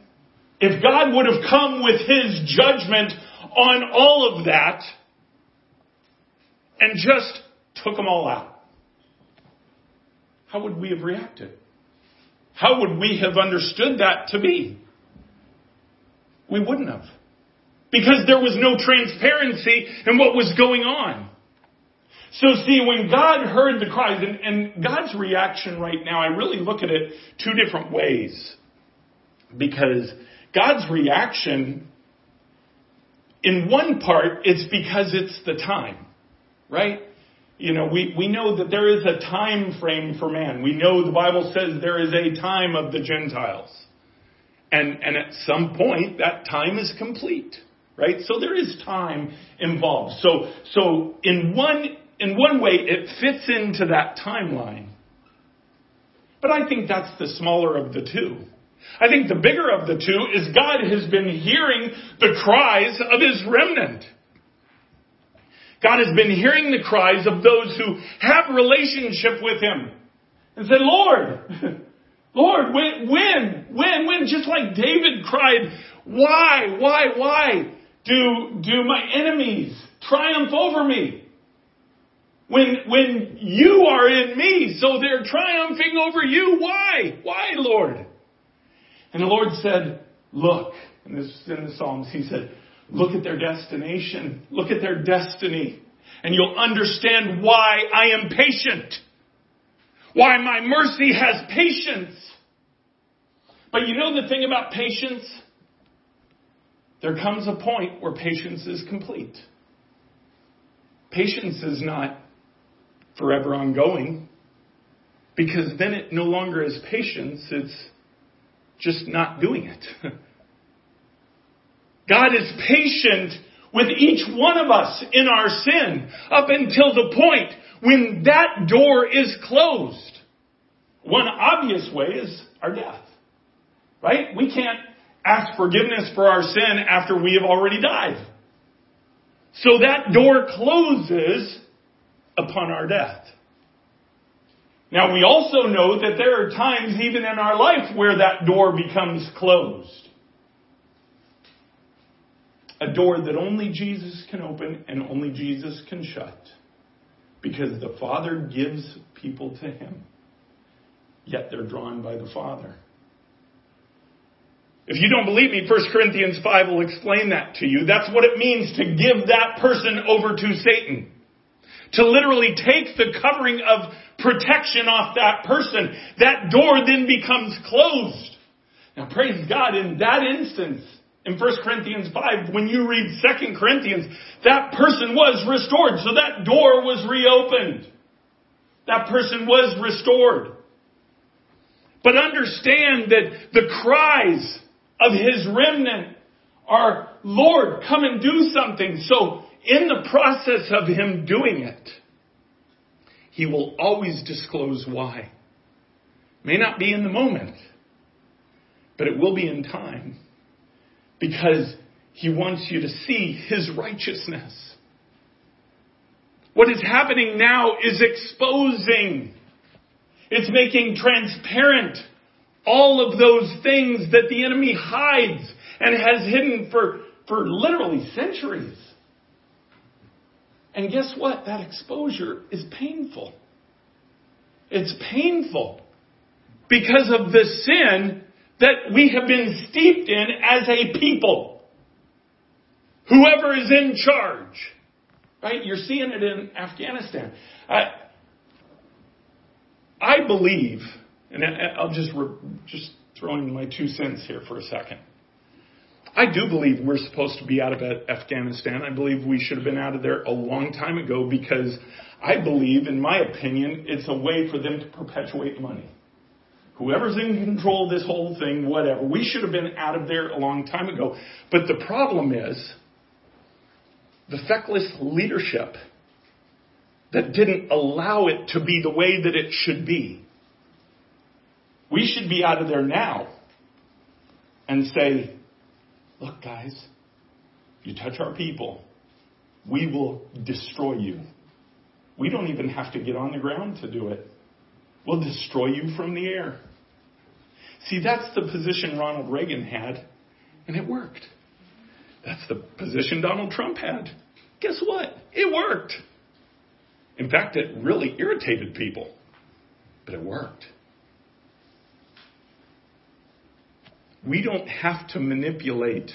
if God would have come with his judgment on all of that and just took them all out, how would we have reacted? How would we have understood that to be? We wouldn't have. Because there was no transparency in what was going on. So see, when God heard the cries, and, and, God's reaction right now, I really look at it two different ways. Because God's reaction, in one part, it's because it's the time, right? You know, we, we know that there is a time frame for man. We know the Bible says there is a time of the Gentiles. And, and at some point, that time is complete, right? So there is time involved. So, so in one in one way, it fits into that timeline. But I think that's the smaller of the two. I think the bigger of the two is God has been hearing the cries of his remnant. God has been hearing the cries of those who have relationship with him and said, Lord, Lord, when, when, when, when, just like David cried, why, why, why do, do my enemies triumph over me? When, when you are in me, so they're triumphing over you. Why? Why, Lord? And the Lord said, look, this is in the Psalms, he said, look at their destination. Look at their destiny. And you'll understand why I am patient. Why my mercy has patience. But you know the thing about patience? There comes a point where patience is complete. Patience is not forever ongoing because then it no longer is patience, it's just not doing it. God is patient with each one of us in our sin up until the point when that door is closed. One obvious way is our death. Right? We can't ask forgiveness for our sin after we have already died. So that door closes upon our death. Now we also know that there are times even in our life where that door becomes closed. A door that only Jesus can open and only Jesus can shut. Because the Father gives people to Him. Yet they're drawn by the Father. If you don't believe me, 1 Corinthians 5 will explain that to you. That's what it means to give that person over to Satan to literally take the covering of protection off that person, that door then becomes closed. Now praise God in that instance, in 1 Corinthians 5, when you read 2 Corinthians, that person was restored. So that door was reopened. That person was restored. But understand that the cries of his remnant are, Lord, come and do something. So in the process of him doing it, he will always disclose why. May not be in the moment, but it will be in time. Because he wants you to see his righteousness. What is happening now is exposing. It's making transparent all of those things that the enemy hides and has hidden for, for literally centuries. And guess what? That exposure is painful. It's painful because of the sin that we have been steeped in as a people. Whoever is in charge. Right? You're seeing it in Afghanistan. I, I believe, and I'll just, re- just throw in my two cents here for a second. I do believe we're supposed to be out of Afghanistan. I believe we should have been out of there a long time ago because I believe, in my opinion, it's a way for them to perpetuate money. Whoever's in control of this whole thing, whatever. We should have been out of there a long time ago. But the problem is the feckless leadership that didn't allow it to be the way that it should be. We should be out of there now and say, look, guys, you touch our people, we will destroy you. We don't even have to get on the ground to do it. We'll destroy you from the air. See, that's the position Ronald Reagan had, and it worked. That's the position Donald Trump had. Guess what? It worked. In fact, it really irritated people, but it worked. We don't have to manipulate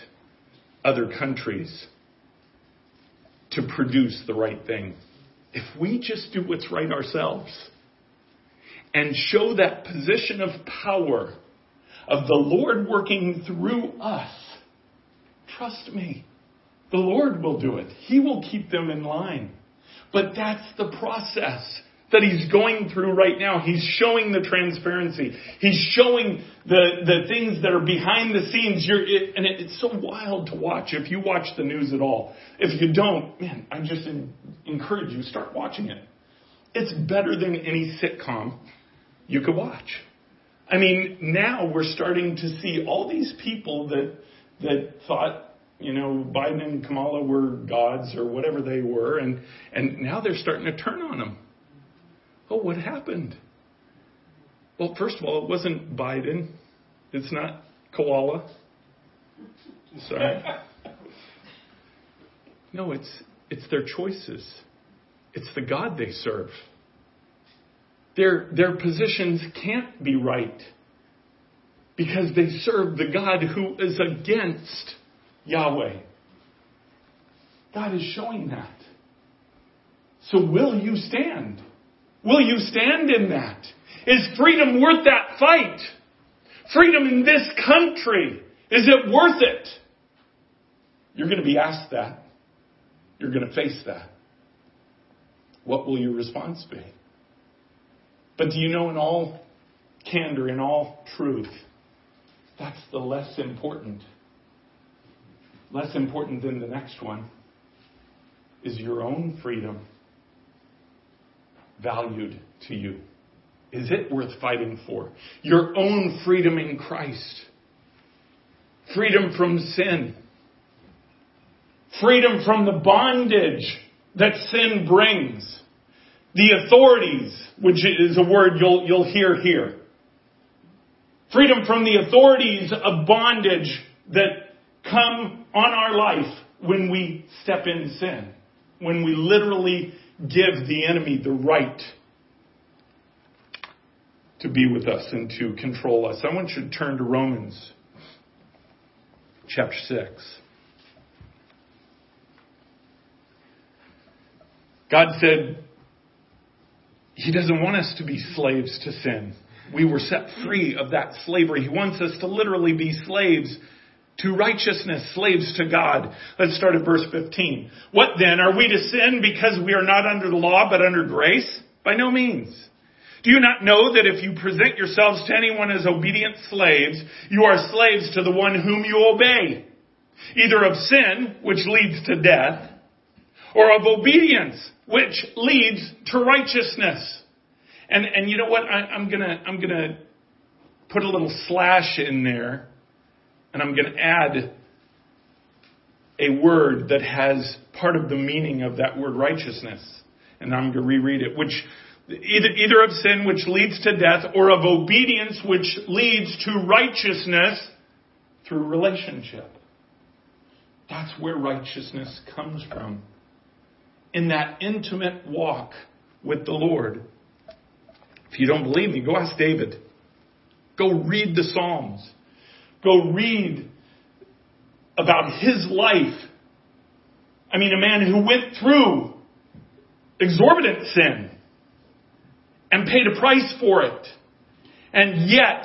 other countries to produce the right thing. If we just do what's right ourselves and show that position of power of the Lord working through us, trust me, the Lord will do it. He will keep them in line. But that's the process that he's going through right now. He's showing the transparency. He's showing the, the things that are behind the scenes. You're it, and it, it's so wild to watch if you watch the news at all. If you don't, man, I just encourage you, start watching it. It's better than any sitcom you could watch. I mean, now we're starting to see all these people that, that thought you know, Biden and Kamala were gods or whatever they were, and, and now they're starting to turn on them. Oh, what happened? Well, first of all, it wasn't Biden. It's not koala. Sorry. No, it's it's their choices. It's the God they serve. Their their positions can't be right because they serve the God who is against Yahweh. God is showing that. So will you stand? Will you stand in that? Is freedom worth that fight? Freedom in this country, is it worth it? You're going to be asked that. You're going to face that. What will your response be? But do you know, in all candor, in all truth, that's the less important. Less important than the next one is your own freedom valued to you? Is it worth fighting for? Your own freedom in Christ. Freedom from sin. Freedom from the bondage that sin brings. The authorities, which is a word you'll, you'll hear here. Freedom from the authorities of bondage that come on our life when we step in sin. When we literally give the enemy the right to be with us and to control us. You to turn to Romans chapter 6. God said He doesn't want us to be slaves to sin. We were set free of that slavery. He wants us to literally be slaves to righteousness, slaves to God. Let's start at verse 15. What then? Are we to sin because we are not under the law but under grace? By no means. Do you not know that if you present yourselves to anyone as obedient slaves, you are slaves to the one whom you obey? Either of sin, which leads to death, or of obedience, which leads to righteousness. And, and you know what? I, I'm gonna, I'm gonna put a little slash in there and I'm going to add a word that has part of the meaning of that word righteousness. And I'm going to reread it, which either, either of sin which leads to death or of obedience which leads to righteousness through relationship. That's where righteousness comes from. In that intimate walk with the Lord. If you don't believe me, go ask David. Go read the Psalms. Go read about his life. I mean, a man who went through exorbitant sin and paid a price for it and yet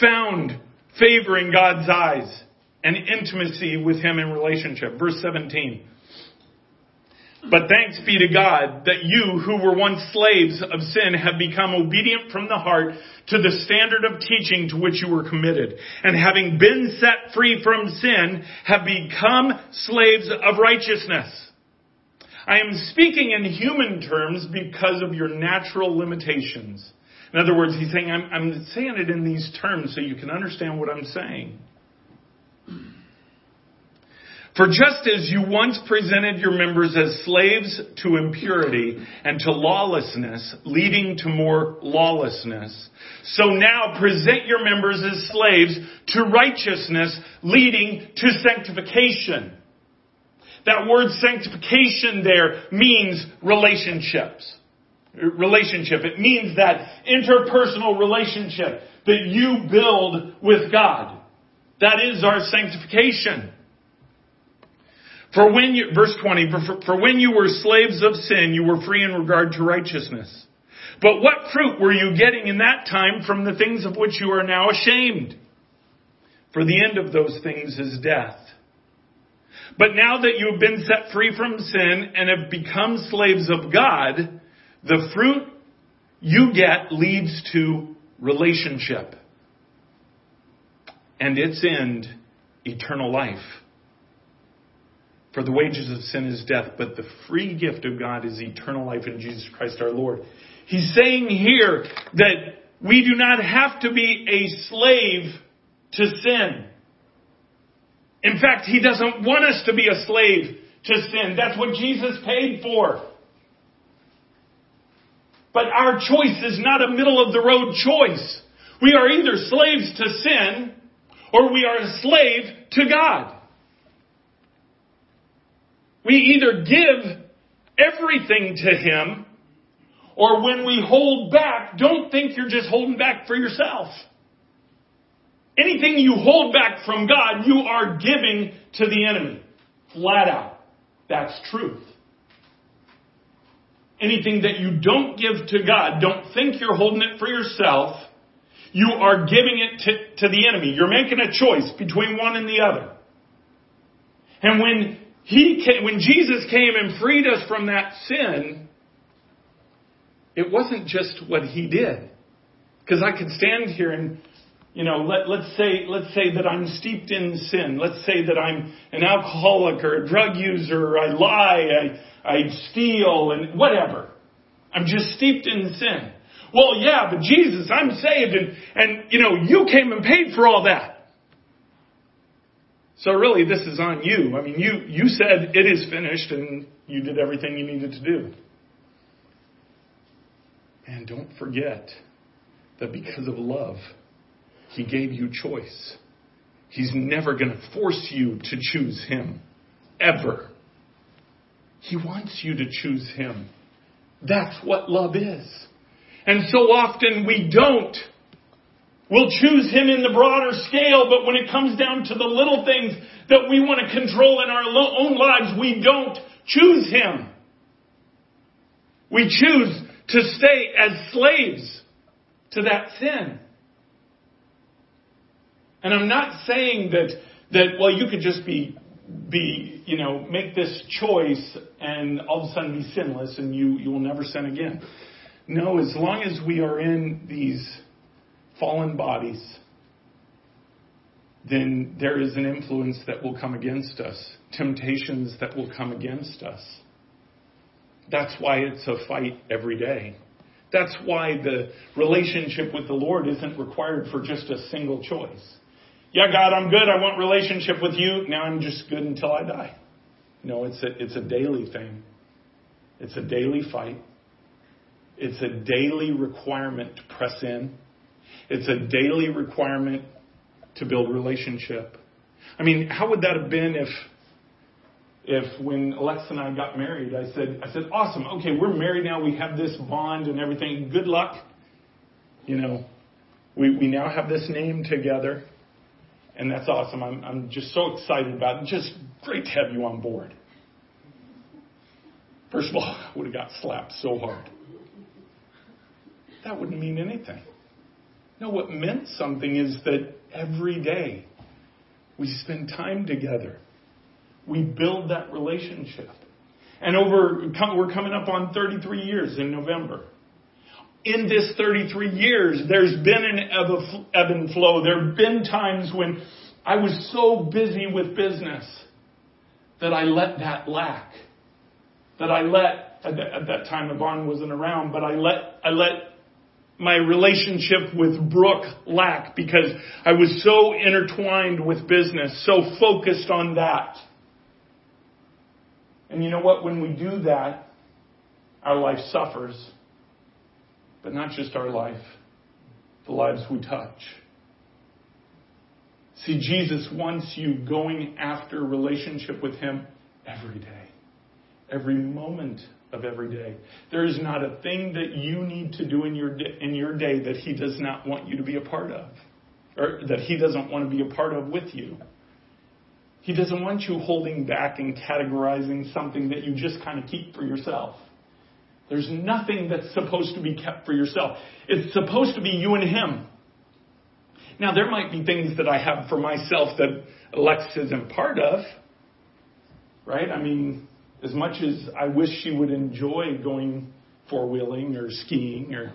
found favor in God's eyes and intimacy with him in relationship. Verse 17. But thanks be to God that you who were once slaves of sin have become obedient from the heart to the standard of teaching to which you were committed. And having been set free from sin, have become slaves of righteousness. I am speaking in human terms because of your natural limitations. In other words, he's saying, I'm, I'm saying it in these terms so you can understand what I'm saying. For just as you once presented your members as slaves to impurity and to lawlessness, leading to more lawlessness, so now present your members as slaves to righteousness, leading to sanctification. That word sanctification there means relationships. Relationship. It means that interpersonal relationship that you build with God. That is our sanctification. For when you, verse 20, for, for when you were slaves of sin, you were free in regard to righteousness. But what fruit were you getting in that time from the things of which you are now ashamed? For the end of those things is death. But now that you have been set free from sin and have become slaves of God, the fruit you get leads to relationship. And its end, eternal life. For the wages of sin is death, but the free gift of God is eternal life in Jesus Christ our Lord. He's saying here that we do not have to be a slave to sin. In fact, He doesn't want us to be a slave to sin. That's what Jesus paid for. But our choice is not a middle of the road choice. We are either slaves to sin or we are a slave to God. We either give everything to Him, or when we hold back, don't think you're just holding back for yourself. Anything you hold back from God, you are giving to the enemy. Flat out. That's truth. Anything that you don't give to God, don't think you're holding it for yourself. You are giving it to, to the enemy. You're making a choice between one and the other. And when he came, when Jesus came and freed us from that sin, it wasn't just what he did. Because I could stand here and, you know, let, let's say, let's say that I'm steeped in sin. Let's say that I'm an alcoholic or a drug user, or I lie, I, I steal and whatever. I'm just steeped in sin. Well, yeah, but Jesus, I'm saved and, and, you know, you came and paid for all that. So really, this is on you. I mean, you, you said it is finished and you did everything you needed to do. And don't forget that because of love, He gave you choice. He's never going to force you to choose Him. Ever. He wants you to choose Him. That's what love is. And so often we don't. We'll choose Him in the broader scale, but when it comes down to the little things that we want to control in our own lives, we don't choose Him. We choose to stay as slaves to that sin. And I'm not saying that, that, well, you could just be, be, you know, make this choice and all of a sudden be sinless and you, you will never sin again. No, as long as we are in these fallen bodies, then there is an influence that will come against us, temptations that will come against us. That's why it's a fight every day. That's why the relationship with the Lord isn't required for just a single choice. Yeah, God, I'm good. I want relationship with you. Now I'm just good until I die. No, it's a, it's a daily thing. It's a daily fight. It's a daily requirement to press in. It's a daily requirement to build relationship. I mean, how would that have been if if when Alexis and I got married, I said, I said, awesome, okay, we're married now, we have this bond and everything. Good luck. You know, we, we now have this name together. And that's awesome. I'm, I'm just so excited about it. Just great to have you on board. First of all, I would have got slapped so hard. That wouldn't mean anything. No, what meant something is that every day we spend time together. We build that relationship. And over, we're coming up on 33 years in November. In this 33 years, there's been an ebb and flow. There have been times when I was so busy with business that I let that lack. That I let, at that time Yvonne wasn't around, but I let, I let my relationship with Brooke lack because I was so intertwined with business, so focused on that. And you know what? When we do that, our life suffers. But not just our life, the lives we touch. See, Jesus wants you going after relationship with Him every day, every moment of every day. There is not a thing that you need to do in your in your day that He does not want you to be a part of, or that He doesn't want to be a part of with you. He doesn't want you holding back and categorizing something that you just kind of keep for yourself. There's nothing that's supposed to be kept for yourself. It's supposed to be you and Him. Now, there might be things that I have for myself that Alexis isn't part of, right? I mean, as much as I wish she would enjoy going four wheeling or skiing or,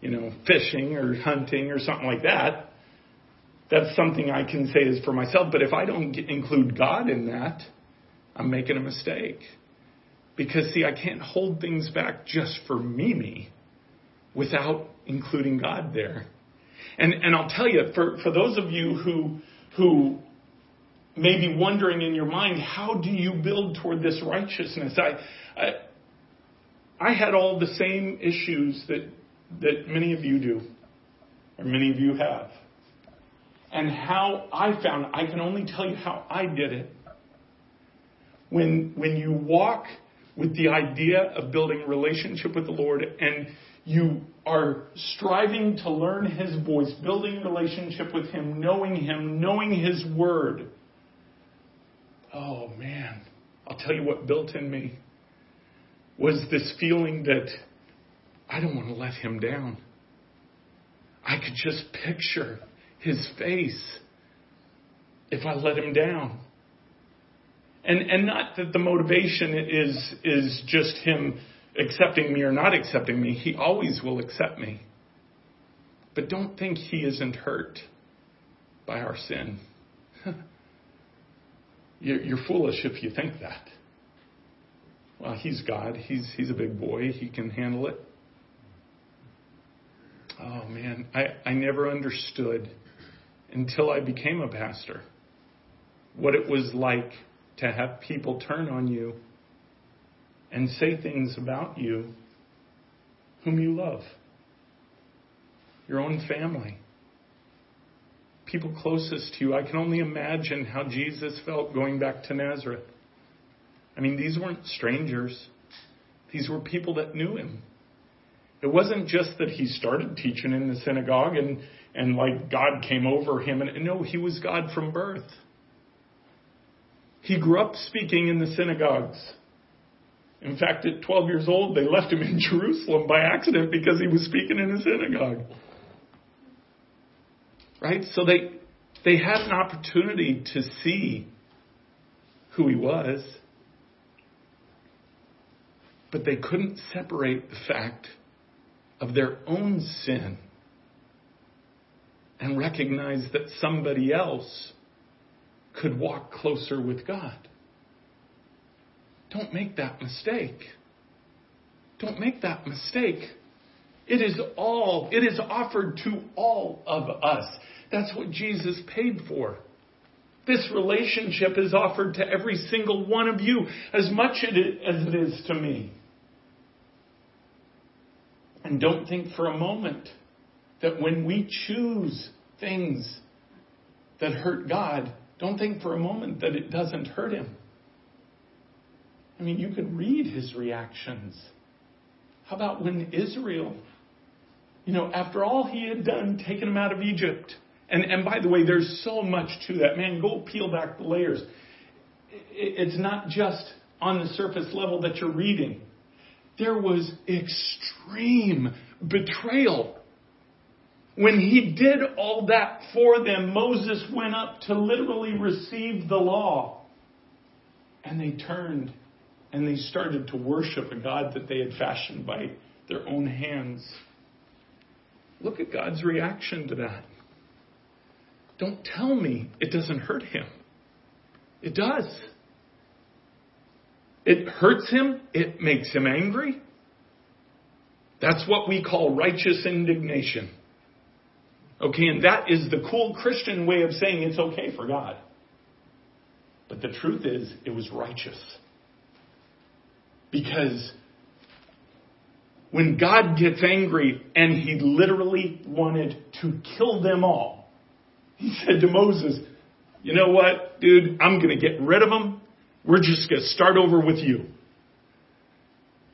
you know, fishing or hunting or something like that, that's something I can say is for myself. But if I don't get, include God in that, I'm making a mistake. Because, see, I can't hold things back just for Mimi without including God there. And, and I'll tell you, for, for those of you who, who may be wondering in your mind, how do you build toward this righteousness? I, I, I had all the same issues that, that many of you do, or many of you have. And how I found, I can only tell you how I did it. When, when you walk with the idea of building relationship with the Lord and you are striving to learn His voice, building relationship with Him, knowing Him, knowing His Word. Oh man, I'll tell you what built in me was this feeling that I don't want to let Him down. I could just picture His face if I let Him down. And, and not that the motivation is, is just Him accepting me or not accepting me, He always will accept me. But don't think He isn't hurt by our sin. you're, foolish if you think that. Well, He's God. He's, he's a big boy. He can handle it. Oh, man. I, I never understood until I became a pastor what it was like to have people turn on you and say things about you whom you love, your own family, people closest to you. I can only imagine how Jesus felt going back to Nazareth. I mean, these weren't strangers, these were people that knew him. It wasn't just that he started teaching in the synagogue and, and like God came over him. And no, he was God from birth. He grew up speaking in the synagogues. In fact, at 12 years old, they left him in Jerusalem by accident because he was speaking in a synagogue. Right? So they, they had an opportunity to see who he was, but they couldn't separate the fact of their own sin and recognize that somebody else could walk closer with God. Don't make that mistake. Don't make that mistake. It is all, it is offered to all of us. That's what Jesus paid for. This relationship is offered to every single one of you as much as it is to me. And don't think for a moment that when we choose things that hurt God, don't think for a moment that it doesn't hurt Him. I mean, you could read his reactions. How about when Israel, you know, after all he had done, taken him out of Egypt? And, and by the way, there's so much to that. Man, go peel back the layers. It's not just on the surface level that you're reading. There was extreme betrayal. When he did all that for them, Moses went up to literally receive the law. And they turned and they started to worship a God that they had fashioned by their own hands. Look at God's reaction to that. Don't tell me it doesn't hurt him. It does. It hurts him. It makes him angry. That's what we call righteous indignation. Okay, and that is the cool Christian way of saying it's okay for God. But the truth is, it was righteous. Because when God gets angry and he literally wanted to kill them all, he said to Moses, You know what, dude? I'm going to get rid of them. We're just going to start over with you.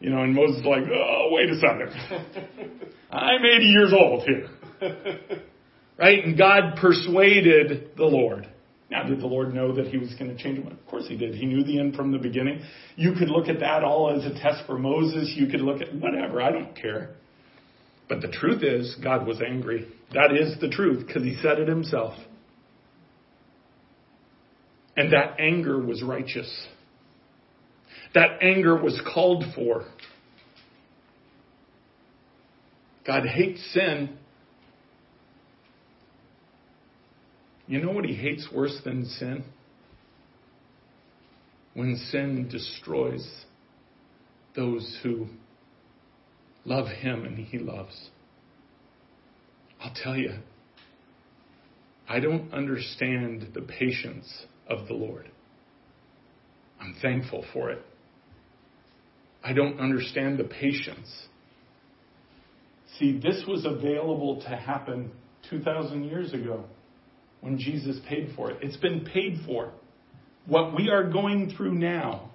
You know, and Moses is like, Oh, wait a second. I'm 80 years old here. Right? And God persuaded the Lord. Now, did the Lord know that he was going to change him? Of course he did. He knew the end from the beginning. You could look at that all as a test for Moses. You could look at whatever. I don't care. But the truth is, God was angry. That is the truth because he said it himself. And that anger was righteous. That anger was called for. God hates sin. You know what he hates worse than sin? When sin destroys those who love him and he loves. I'll tell you, I don't understand the patience of the Lord. I'm thankful for it. I don't understand the patience. See, this was available to happen 2,000 years ago when Jesus paid for it. It's been paid for. What we are going through now,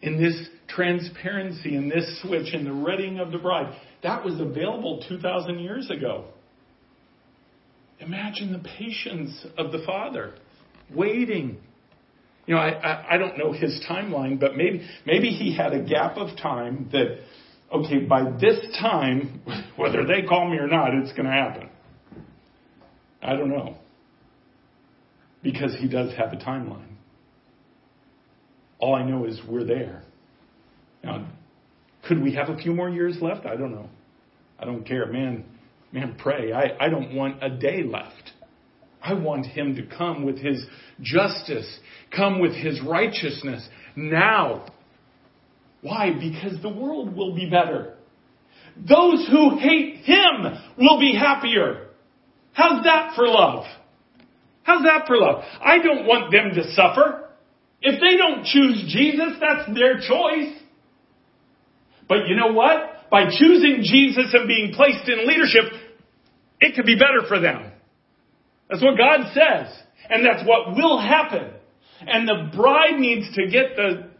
in this transparency, in this switch, in the reading of the bride, that was available 2,000 years ago. Imagine the patience of the Father waiting. You know, I, I, I, don't know his timeline, but maybe, maybe he had a gap of time that, okay, by this time, whether they call me or not, it's going to happen. I don't know. Because he does have a timeline. All I know is we're there. Now, could we have a few more years left? I don't know. I don't care. Man, man, pray. I, I don't want a day left. I want him to come with his justice, come with his righteousness now. Why? Because the world will be better. Those who hate him will be happier. How's that for love? How's that for love? I don't want them to suffer. If they don't choose Jesus, that's their choice. But you know what? By choosing Jesus and being placed in leadership, it could be better for them. That's what God says. And that's what will happen. And the bride needs to get the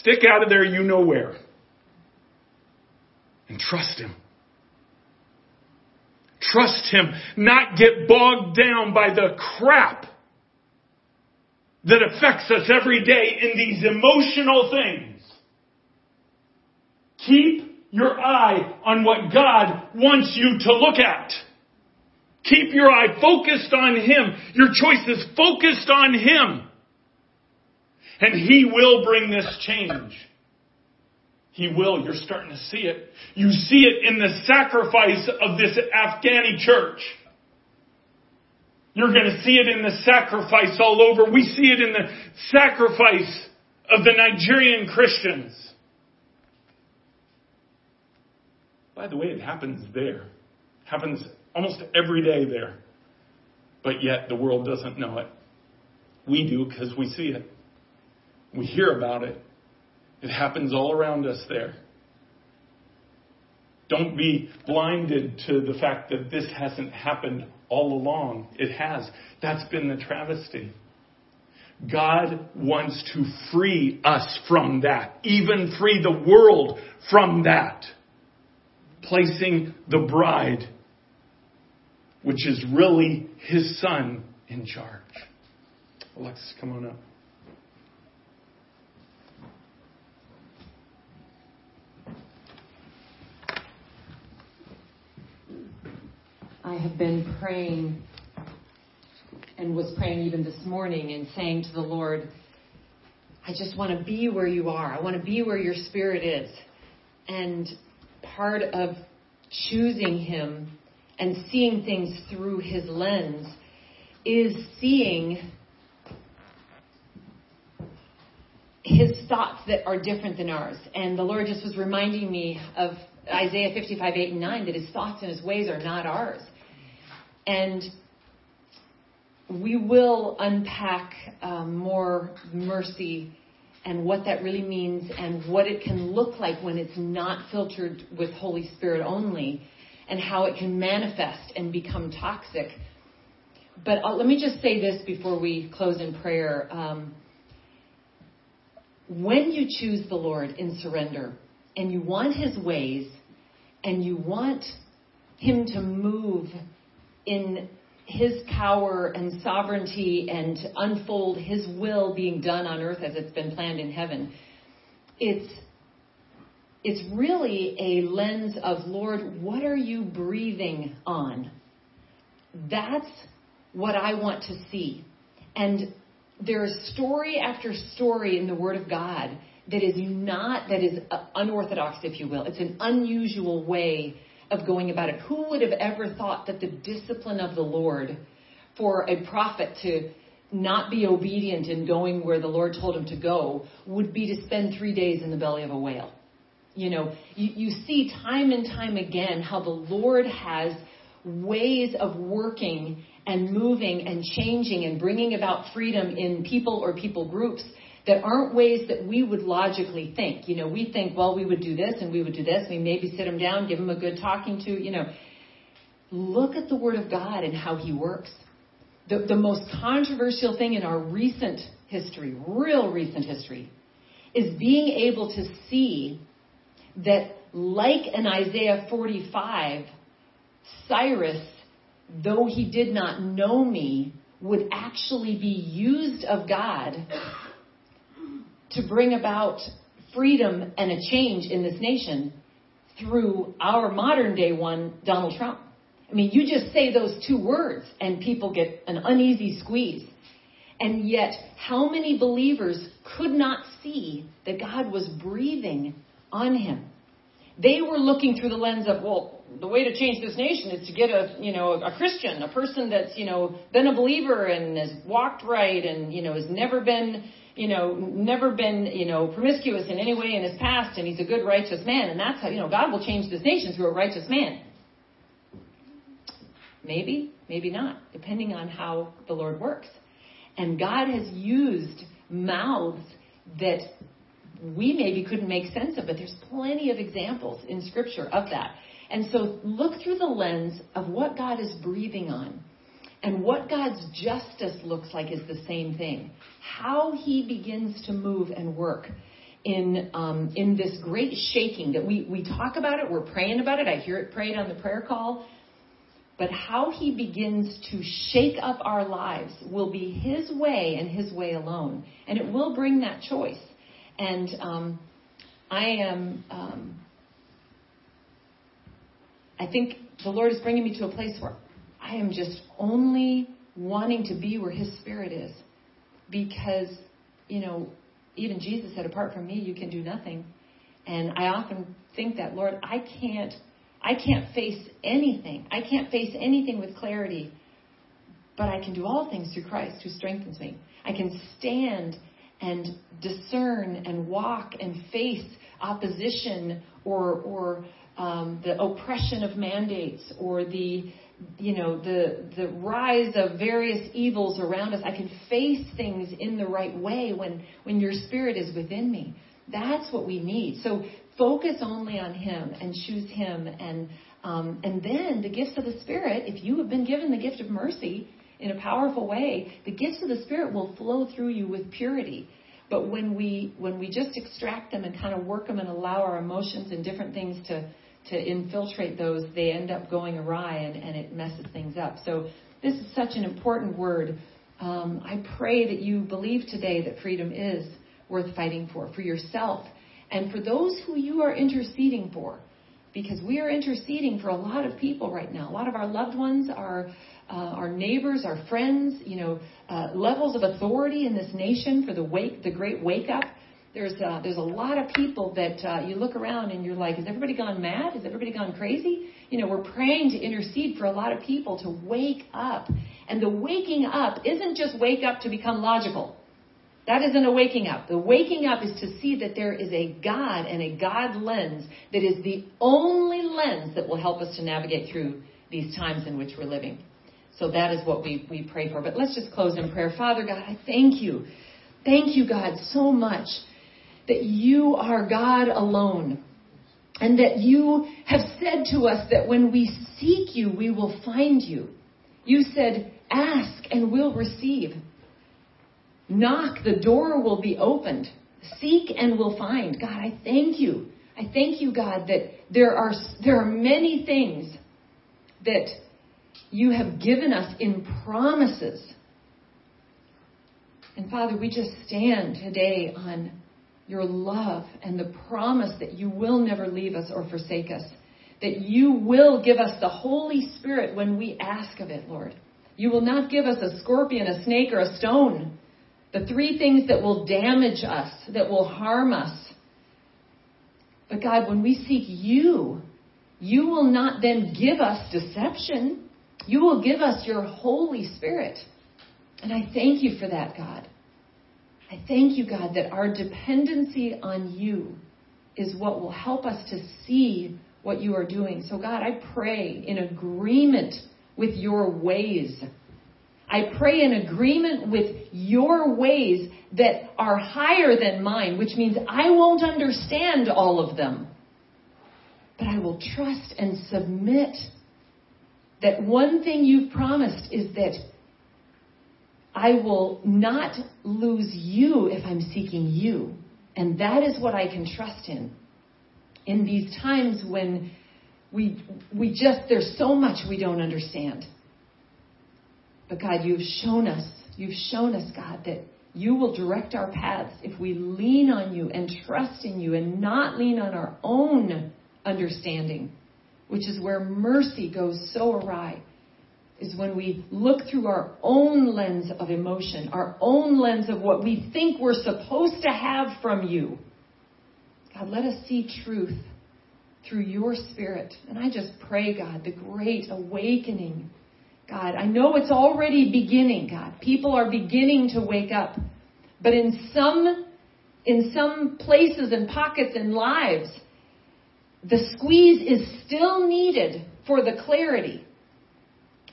stick out of there, you know where. And trust Him. Trust Him. Not get bogged down by the crap that affects us every day in these emotional things. Keep your eye on what God wants you to look at. Keep your eye focused on Him. Your choice is focused on Him. And He will bring this change. He will. You're starting to see it. You see it in the sacrifice of this Afghani church. You're going to see it in the sacrifice all over. We see it in the sacrifice of the Nigerian Christians. By the way, it happens there. It happens almost every day there. But yet the world doesn't know it. We do because we see it. We hear about it. It happens all around us there. Don't be blinded to the fact that this hasn't happened all along. It has. That's been the travesty. God wants to free us from that, even free the world from that, placing the bride, which is really his son, in charge. Alexis, come on up.
I have been praying and was praying even this morning and saying to the Lord, I just want to be where you are. I want to be where your spirit is. And part of choosing him and seeing things through his lens is seeing his thoughts that are different than ours. And the Lord just was reminding me of Isaiah 55, 8, and 9, that his thoughts and his ways are not ours. And we will unpack um, more mercy and what that really means and what it can look like when it's not filtered with Holy Spirit only and how it can manifest and become toxic. But uh, let me just say this before we close in prayer. Um, when you choose the Lord in surrender and you want His ways and you want Him to move in His power and sovereignty and to unfold His will being done on earth as it's been planned in heaven, it's it's really a lens of Lord, what are you breathing on? That's what I want to see. And there's story after story in the Word of God that is not, that is unorthodox, if you will. It's an unusual way of going about it. Who would have ever thought that the discipline of the Lord for a prophet to not be obedient in going where the Lord told him to go would be to spend three days in the belly of a whale? You know, you, you see time and time again how the Lord has ways of working and moving and changing and bringing about freedom in people or people groups that aren't ways that we would logically think. You know, we think, well, we would do this and we would do this. We maybe sit them down, give them a good talking to, you know. Look at the Word of God and how He works. The, the most controversial thing in our recent history, real recent history, is being able to see that, like in Isaiah 45, Cyrus though he did not know me, would actually be used of God to bring about freedom and a change in this nation through our modern day one, Donald Trump. I mean, you just say those two words and people get an uneasy squeeze. And yet, how many believers could not see that God was breathing on him? They were looking through the lens of, well, the way to change this nation is to get a you know a Christian, a person that's you know been a believer and has walked right and you know has never been you know never been you know promiscuous in any way in his past and he's a good righteous man and that's how you know God will change this nation through a righteous man. Maybe, maybe not, depending on how the Lord works. And God has used mouths that we maybe couldn't make sense of, but there's plenty of examples in Scripture of that. And so look through the lens of what God is breathing on. And what God's justice looks like is the same thing. How he begins to move and work in um, in this great shaking that we, we talk about it, we're praying about it, I hear it prayed on the prayer call. But how he begins to shake up our lives will be his way and his way alone. And it will bring that choice. And um, I am um, I think the Lord is bringing me to a place where I am just only wanting to be where His Spirit is. Because, you know, even Jesus said, apart from me, you can do nothing. And I often think that, Lord, I can't, I can't face anything. I can't face anything with clarity. But I can do all things through Christ who strengthens me. I can stand and discern and walk and face opposition or, or um, the oppression of mandates or the you know the the rise of various evils around us i can face things in the right way when when your spirit is within me. That's what we need. So focus only on him and choose him. And um, and then the gifts of the spirit if you have been given the gift of mercy in a powerful way the gifts of the spirit will flow through you with purity. But when we when we just extract them and kind of work them and allow our emotions and different things to to infiltrate those, they end up going awry and, and it messes things up. So this is such an important word. Um, I pray that you believe today that freedom is worth fighting for, for yourself and for those who you are interceding for. because we are interceding for a lot of people right now. A lot of our loved ones, our uh, our neighbors, our friends, you know, uh, levels of authority in this nation for the wake, the great wake up. There's there's a lot of people that uh, you look around and you're like, has everybody gone mad? Has everybody gone crazy? You know, we're praying to intercede for a lot of people to wake up, and the waking up isn't just wake up to become logical. That isn't a waking up. The waking up is to see that there is a God and a God lens that is the only lens that will help us to navigate through these times in which we're living. So that is what we, we pray for. But let's just close in prayer. Father God, I thank you. Thank you, God, so much that you are God alone. And that you have said to us that when we seek you, we will find you. You said, ask and we'll receive. Knock, the door will be opened. Seek and we'll find. God, I thank you. I thank you, God, that there are, there are many things that you have given us in promises. And Father, we just stand today on your love and the promise that you will never leave us or forsake us. That you will give us the Holy Spirit when we ask of it, Lord. You will not give us a scorpion, a snake, or a stone. The three things that will damage us, that will harm us. But God, when we seek you, you will not then give us deception. You will give us your Holy Spirit. And I thank you for that, God. I thank you, God, that our dependency on you is what will help us to see what you are doing. So, God, I pray in agreement with your ways. I pray in agreement with your ways that are higher than mine, which means I won't understand all of them. But I will trust and submit that one thing you've promised is that I will not lose you if I'm seeking you. And that is what I can trust in. In these times when we, we just, there's so much we don't understand. But God, you've shown us, you've shown us, God, that you will direct our paths if we lean on you and trust in you and not lean on our own understanding, which is where mercy goes so awry is when we look through our own lens of emotion, our own lens of what we think we're supposed to have from you. God, let us see truth through your spirit. And I just pray, God, the great awakening. God, I know it's already beginning, God. People are beginning to wake up. But in some in some places and pockets and lives, the squeeze is still needed for the clarity.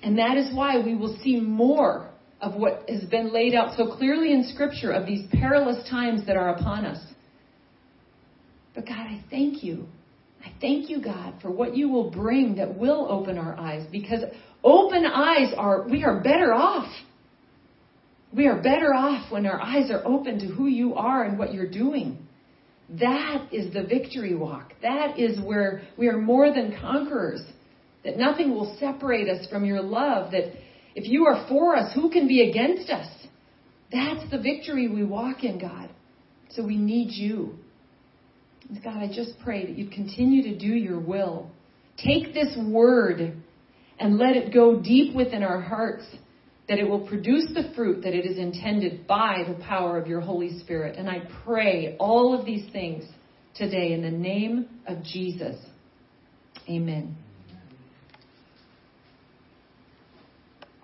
And that is why we will see more of what has been laid out so clearly in Scripture of these perilous times that are upon us. But God, I thank you. I thank you, God, for what you will bring that will open our eyes because open eyes are, we are better off. We are better off when our eyes are open to who you are and what you're doing. That is the victory walk. That is where we are more than conquerors that nothing will separate us from your love, that if you are for us, who can be against us? That's the victory we walk in, God. So we need you. God, I just pray that you continue to do your will. Take this word and let it go deep within our hearts, that it will produce the fruit that it is intended by the power of your Holy Spirit. And I pray all of these things today in the name of Jesus. Amen.